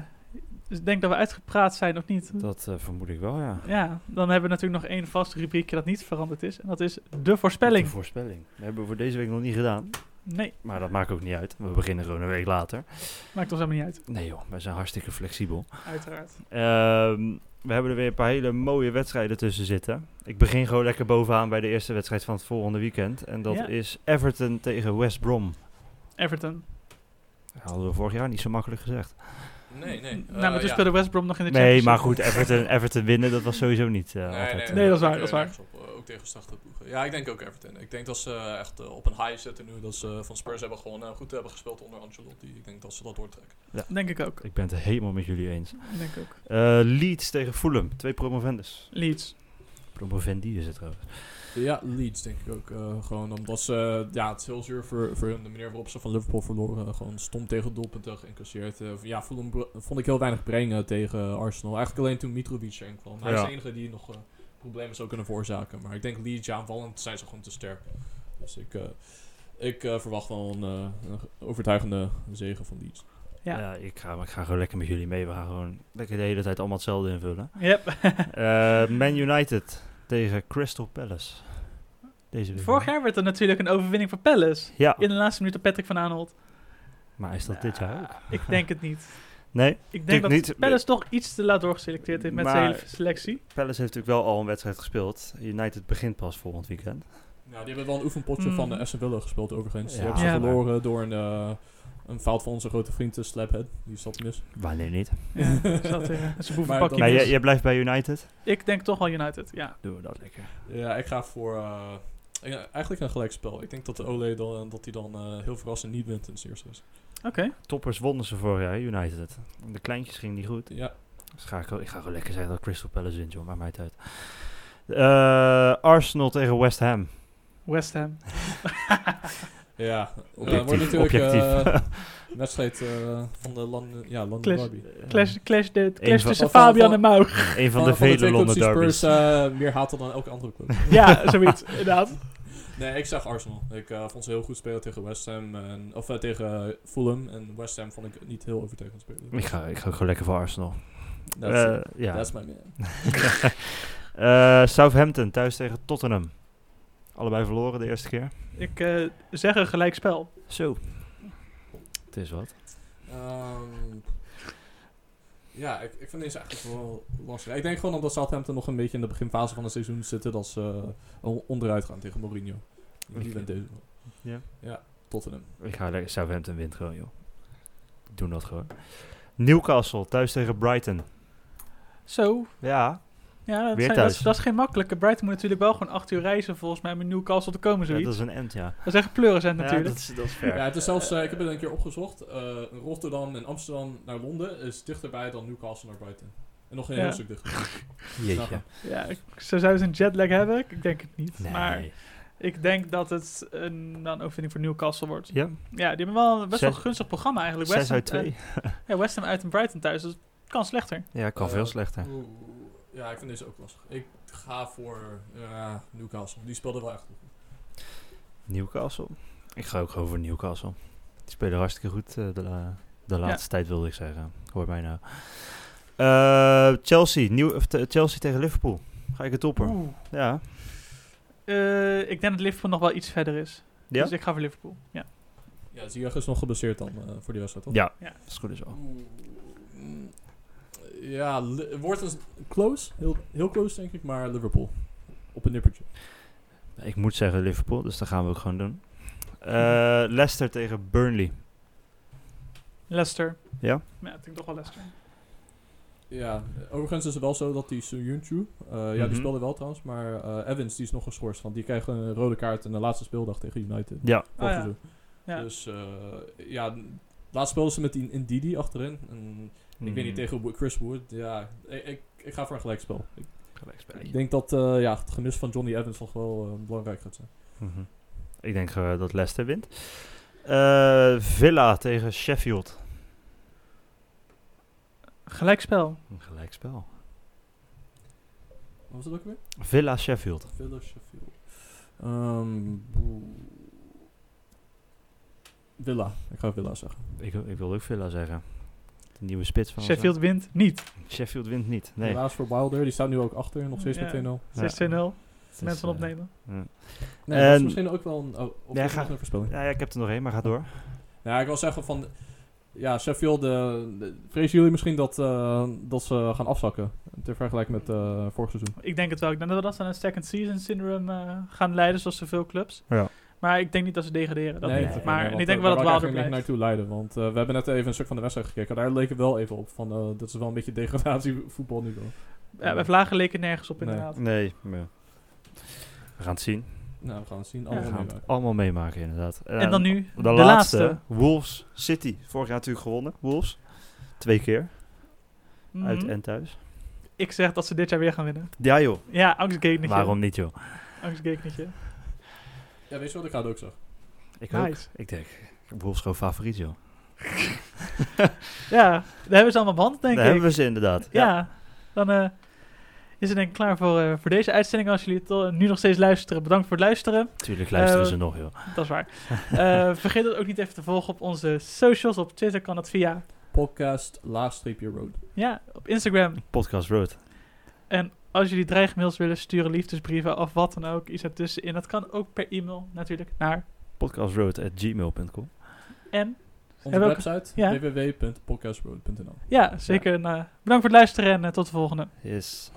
Speaker 2: dus ik denk dat we uitgepraat zijn, of niet?
Speaker 3: dat vermoed ik wel, ja.
Speaker 2: Ja, dan hebben we natuurlijk nog één vast rubriekje dat niet veranderd is. En dat is de voorspelling.
Speaker 3: De voorspelling. Dat hebben we voor deze week nog niet gedaan.
Speaker 2: Nee,
Speaker 3: Maar dat maakt ook niet uit. We beginnen gewoon een week later.
Speaker 2: maakt ons helemaal niet uit.
Speaker 3: Nee joh, wij zijn hartstikke flexibel.
Speaker 2: Uiteraard.
Speaker 3: Ehm, we hebben er weer een paar hele mooie wedstrijden tussen zitten. Ik begin gewoon lekker bovenaan bij de eerste wedstrijd van het volgende weekend. En dat
Speaker 2: Ja.
Speaker 3: is Everton tegen West Brom.
Speaker 2: Everton.
Speaker 3: Dat hadden we vorig jaar niet zo makkelijk gezegd.
Speaker 6: Nee, nee.
Speaker 2: nou, maar
Speaker 6: Eh,
Speaker 2: toen
Speaker 6: ja.
Speaker 2: speelde West Brom nog in de
Speaker 3: Nee,
Speaker 2: Champions
Speaker 3: maar
Speaker 2: League.
Speaker 3: goed, Everton, Everton winnen, dat was sowieso niet eh,
Speaker 6: Nee,
Speaker 3: altijd.
Speaker 6: nee,
Speaker 3: eh,
Speaker 2: Nee, dat is waar, dat is
Speaker 6: eh,
Speaker 2: waar.
Speaker 6: Op, eh, ook tegen slechte ploegen. Ja, ik denk ook Everton. Ik denk dat ze eh, echt eh, op een high zitten nu. Dat ze van Spurs hebben gewoon eh, goed hebben gespeeld onder Ancelotti. Ik denk dat ze dat doortrekken.
Speaker 2: Denk ik ook.
Speaker 3: Ik ben het helemaal met jullie eens.
Speaker 2: Denk ik ook.
Speaker 3: Eh, Leeds tegen Fulham, twee promovendus.
Speaker 2: Leeds.
Speaker 3: Promovendi is het trouwens.
Speaker 4: Ja, Leeds denk ik ook. eh, gewoon omdat ze, ja, het is heel zuur voor, voor hun, de manier waarop ze van Liverpool verloren. gewoon stom tegen doelpunten geïncasseerd. Eh, ja, bro- vond ik heel weinig brengen tegen Arsenal. Eigenlijk alleen toen Mitrovic erin kwam. Hij is de enige die nog eh, problemen zou kunnen veroorzaken. Maar ik denk Leeds, ja, aanvallend zijn ze gewoon te sterk. Dus ik, eh, ik eh, verwacht wel een, eh, een overtuigende zegen van Leeds.
Speaker 2: Ja.
Speaker 3: Ja, ik, ga, ik ga gewoon lekker met jullie mee. We gaan gewoon lekker de hele tijd allemaal hetzelfde invullen.
Speaker 2: Yep.
Speaker 3: Eh, Man United tegen Crystal Palace. Deze week.
Speaker 2: Vorig jaar werd er natuurlijk een overwinning voor Palace.
Speaker 3: Ja,
Speaker 2: In de laatste minuut op Patrick van Aanholt.
Speaker 3: maar is dat dit jaar ook?
Speaker 2: Ik denk het niet.
Speaker 3: Nee,
Speaker 2: Ik denk dat
Speaker 3: niet.
Speaker 2: Palace toch iets te laat doorgeselecteerd heeft met zijn
Speaker 3: Maar-
Speaker 2: hele selectie.
Speaker 3: Palace heeft natuurlijk wel al een wedstrijd gespeeld. United begint pas volgend weekend.
Speaker 4: Ja, die hebben wel een oefenpotje
Speaker 2: Mm.
Speaker 4: van de Aston Villa gespeeld overigens. Die
Speaker 3: Ja.
Speaker 4: hebben ze
Speaker 2: Ja.
Speaker 4: verloren door een, eh, een fout van onze grote vriend eh, Slaphead. Die zat mis.
Speaker 3: Wanneer niet?
Speaker 2: Ja,
Speaker 4: Maar dan-
Speaker 3: Maar jij, jij blijft bij United?
Speaker 2: Ik denk toch wel United, ja.
Speaker 3: Doen we dat lekker.
Speaker 4: Ja, ik ga voor eh, eigenlijk een gelijkspel. Ik denk dat de Ole dan, dat hij dan eh, heel verrassend niet wint in de eerste.
Speaker 2: Oké.
Speaker 3: Toppers wonnen ze vorig jaar, United. De kleintjes gingen niet goed.
Speaker 4: Ja,
Speaker 3: Dus ga ik, ga gewoon lekker zeggen dat Crystal Palace wint, joh. Maakt mij het uit. Eh, Arsenal tegen West Ham.
Speaker 2: West Ham.
Speaker 4: ja.
Speaker 3: Objectief,
Speaker 4: wordt natuurlijk
Speaker 3: objectief.
Speaker 4: eh, wedstrijd eh, van de London, ja, London
Speaker 2: Clash.
Speaker 4: Derby.
Speaker 2: Clash, clash, de, clash tussen
Speaker 4: van-
Speaker 2: Fabian
Speaker 4: van-
Speaker 2: en Mau.
Speaker 3: Een van, de vele derbies.
Speaker 4: Spurs eh, meer haten dan elke andere club.
Speaker 2: ja, zoiets, inderdaad.
Speaker 4: Nee, ik zeg Arsenal. Ik eh, vond ze heel goed spelen tegen West Ham. En, of tegen Fulham. En West Ham vond ik niet heel overtuigend spelen.
Speaker 3: Ik ga, ik ga gewoon lekker voor Arsenal.
Speaker 4: That's, it.
Speaker 3: ja.
Speaker 4: That's my man.
Speaker 3: Eh, Southampton thuis tegen Tottenham. Allebei verloren de eerste keer.
Speaker 2: Ik eh, zeg een gelijkspel.
Speaker 3: Zo. Het is wat.
Speaker 4: Ehm, ja, ik, ik vind deze eigenlijk wel lastig. Ik denk gewoon omdat Southampton nog een beetje in de beginfase van het seizoen zitten. Dat ze eh, on- onderuit gaan tegen Mourinho. Die
Speaker 3: Oké.
Speaker 4: wint deze wel.
Speaker 3: Ja.
Speaker 4: Ja, Tottenham.
Speaker 3: Ik ga lekker. Southampton wint gewoon, joh. Doen dat gewoon. Newcastle thuis tegen Brighton.
Speaker 2: Zo,
Speaker 3: Ja.
Speaker 2: Ja, dat,
Speaker 3: Weer
Speaker 2: zijn-
Speaker 3: thuis.
Speaker 2: dat, is, dat is geen makkelijke. Brighton moet natuurlijk wel gewoon acht uur reizen volgens mij met Newcastle te komen,
Speaker 3: ja
Speaker 2: zoiets.
Speaker 3: dat is een end, ja.
Speaker 2: dat is echt pleurisend
Speaker 3: Ja,
Speaker 2: natuurlijk.
Speaker 3: dat is, dat is fair.
Speaker 4: Ja, het is zelfs, eh, ik heb het een keer opgezocht. eh, Rotterdam en Amsterdam naar Londen is dichterbij dan Newcastle naar Brighton. En nog een
Speaker 2: Ja.
Speaker 4: heel stuk dichter.
Speaker 3: Jeetje.
Speaker 2: Ja, ik- zo zou ze een jetlag hebben. Ik denk het niet.
Speaker 3: Nee.
Speaker 2: Maar ik denk dat het een, een overwinning voor Newcastle wordt.
Speaker 3: Ja,
Speaker 2: Ja, die hebben wel een best wel gunstig programma eigenlijk.
Speaker 3: 6
Speaker 2: Ham,
Speaker 3: uit 2.
Speaker 2: eh, ja, West Ham uit en Brighton thuis. Dus het kan slechter.
Speaker 3: Ja, kan
Speaker 4: Eh,
Speaker 3: veel slechter.
Speaker 4: oeh, Ja, ik vind deze ook lastig. Ik ga voor ja, Newcastle. Die speelde wel echt goed.
Speaker 3: Newcastle. Ik ga ook gewoon voor Newcastle. Die spelen hartstikke goed eh, de, la- de laatste tijd, wilde ik zeggen. Hoor mij nou. Eh, Chelsea, nieuw, Chelsea tegen Liverpool. Ga ik het topper?
Speaker 2: Oeh.
Speaker 3: Ja.
Speaker 2: Eh, ik denk dat Liverpool nog wel iets verder is.
Speaker 3: Ja?
Speaker 2: Dus ik ga voor Liverpool. Ja.
Speaker 4: Ja, Ziyech is nog geblesseerd dan eh, voor die wedstrijd, toch?
Speaker 3: Ja,
Speaker 2: Ja.
Speaker 3: dat is goed is wel.
Speaker 4: Oeh, mm, Ja, wordt een close. Heel, heel close, denk ik. Maar Liverpool. Op een nippertje.
Speaker 3: Ik moet zeggen Liverpool, dus dat gaan we ook gewoon doen. Eh, Leicester tegen Burnley.
Speaker 2: Leicester.
Speaker 3: Ja?
Speaker 2: Ja, ik denk toch wel Leicester.
Speaker 4: Ja, overigens is het wel zo dat die Soyuncu, eh ja,
Speaker 3: Mhm.
Speaker 4: die speelde wel trouwens, maar eh, Evans die is nog geschorst, want die kreeg een rode kaart in de laatste speeldag tegen United.
Speaker 3: Ja,
Speaker 4: Vorig
Speaker 2: ja. Ja.
Speaker 4: Dus eh, ja, laatst speelden ze met die Ndidi achterin. En ik weet niet
Speaker 3: Mm.
Speaker 4: tegen Chris Wood. Ja, ik, ik, ik ga voor een gelijkspel. Ik,
Speaker 3: Gelijkspelletje.
Speaker 4: ik denk dat eh, ja, het gemis van Johnny Evans nog wel eh, belangrijk gaat zijn.
Speaker 3: Mhm. Ik denk eh, dat Leicester wint. Eh, Villa tegen Sheffield.
Speaker 2: Gelijkspel.
Speaker 3: Een gelijkspel.
Speaker 4: Wat was het ook weer?
Speaker 3: Villa Sheffield.
Speaker 4: Villa Sheffield. Ehm. Villa. Ik ga Villa zeggen.
Speaker 3: Ik, ik wil ook Villa zeggen. De nieuwe spits van
Speaker 2: Sheffield wint niet.
Speaker 3: Sheffield wint niet. Nee.
Speaker 4: Helaas voor Wilder. Die staat nu ook achter. Nog steeds
Speaker 2: Ja.
Speaker 4: met 2-0.
Speaker 2: 6-2-0.
Speaker 3: Het is,
Speaker 2: Mensen
Speaker 3: eh,
Speaker 2: opnemen.
Speaker 3: ja.
Speaker 4: Nee, dat is
Speaker 3: En-
Speaker 4: misschien ook wel een... Oh,
Speaker 3: Ja, ga-
Speaker 4: een voorspelling?
Speaker 3: Ja, ja, ik heb er nog één, maar ga door.
Speaker 4: Ja, ik wil zeggen van... Ja, Sheffield... eh, de- vrezen jullie misschien dat, eh, dat ze gaan afzakken? Ter vergelijking met eh vorig seizoen.
Speaker 2: Ik denk het wel. Ik denk dat we dat aan een second season syndrome eh, gaan leiden, zoals zoveel clubs.
Speaker 3: Ja.
Speaker 2: Maar ik denk niet dat ze degraderen. Dat
Speaker 4: nee,
Speaker 2: niet.
Speaker 3: nee,
Speaker 2: maar ik denk
Speaker 4: eh,
Speaker 2: wel dat
Speaker 4: eigenlijk
Speaker 2: blijft.
Speaker 4: naartoe leiden. Want eh, we hebben net even een stuk van de wedstrijd gekeken. Daar leek het wel even op van... eh dat is wel een beetje degradatievoetbalniveau.
Speaker 2: Ja, bij Vlagen leken nergens op
Speaker 4: Nee.
Speaker 2: inderdaad.
Speaker 3: Nee, maar we gaan het zien.
Speaker 4: Nou, we gaan het zien.
Speaker 3: We
Speaker 4: Allemaal
Speaker 3: gaan het
Speaker 4: meemaken.
Speaker 3: allemaal meemaken, inderdaad.
Speaker 2: En dan nu
Speaker 3: de,
Speaker 2: de,
Speaker 3: laatste,
Speaker 2: laatste.
Speaker 3: Wolves City. Vorig jaar natuurlijk gewonnen, Wolves. Twee keer,
Speaker 2: Mhm.
Speaker 3: uit en thuis.
Speaker 2: Ik zeg dat ze dit jaar weer gaan winnen.
Speaker 3: Ja joh,
Speaker 2: Ja, angstgeknetje.
Speaker 3: waarom niet joh?
Speaker 2: Angstgeknetje.
Speaker 4: Ja, weet je wat ik ga ook zeggen?
Speaker 3: Ik ook.
Speaker 2: Nice.
Speaker 3: Ik denk, Wolves gewoon favoriet joh.
Speaker 2: Ja, daar hebben ze allemaal band, denk
Speaker 3: Daar
Speaker 2: ik.
Speaker 3: hebben we ze inderdaad.
Speaker 2: Ja, dan eh, is het denk ik klaar voor, eh, voor deze uitzending. Als jullie het eh, nu nog steeds luisteren, bedankt voor het luisteren.
Speaker 3: Tuurlijk luisteren
Speaker 2: Eh,
Speaker 3: ze nog joh.
Speaker 2: Dat is waar. Eh, vergeet het ook niet even te volgen op onze socials. Op Twitter kan het via.
Speaker 4: Podcast, laagstreepje road.
Speaker 2: Ja, op Instagram.
Speaker 3: Podcast Road.
Speaker 2: Als jullie dreigmails willen sturen, liefdesbrieven of wat dan ook, iets ertussenin. Dat kan ook per e-mail natuurlijk naar.
Speaker 3: Podcastroad.gmail.com
Speaker 2: En
Speaker 4: Onze
Speaker 2: we
Speaker 4: website
Speaker 2: ja.
Speaker 4: www.podcastroad.nl
Speaker 2: ja, zeker. en, eh, bedankt voor het luisteren en eh, tot de volgende.
Speaker 3: Yes.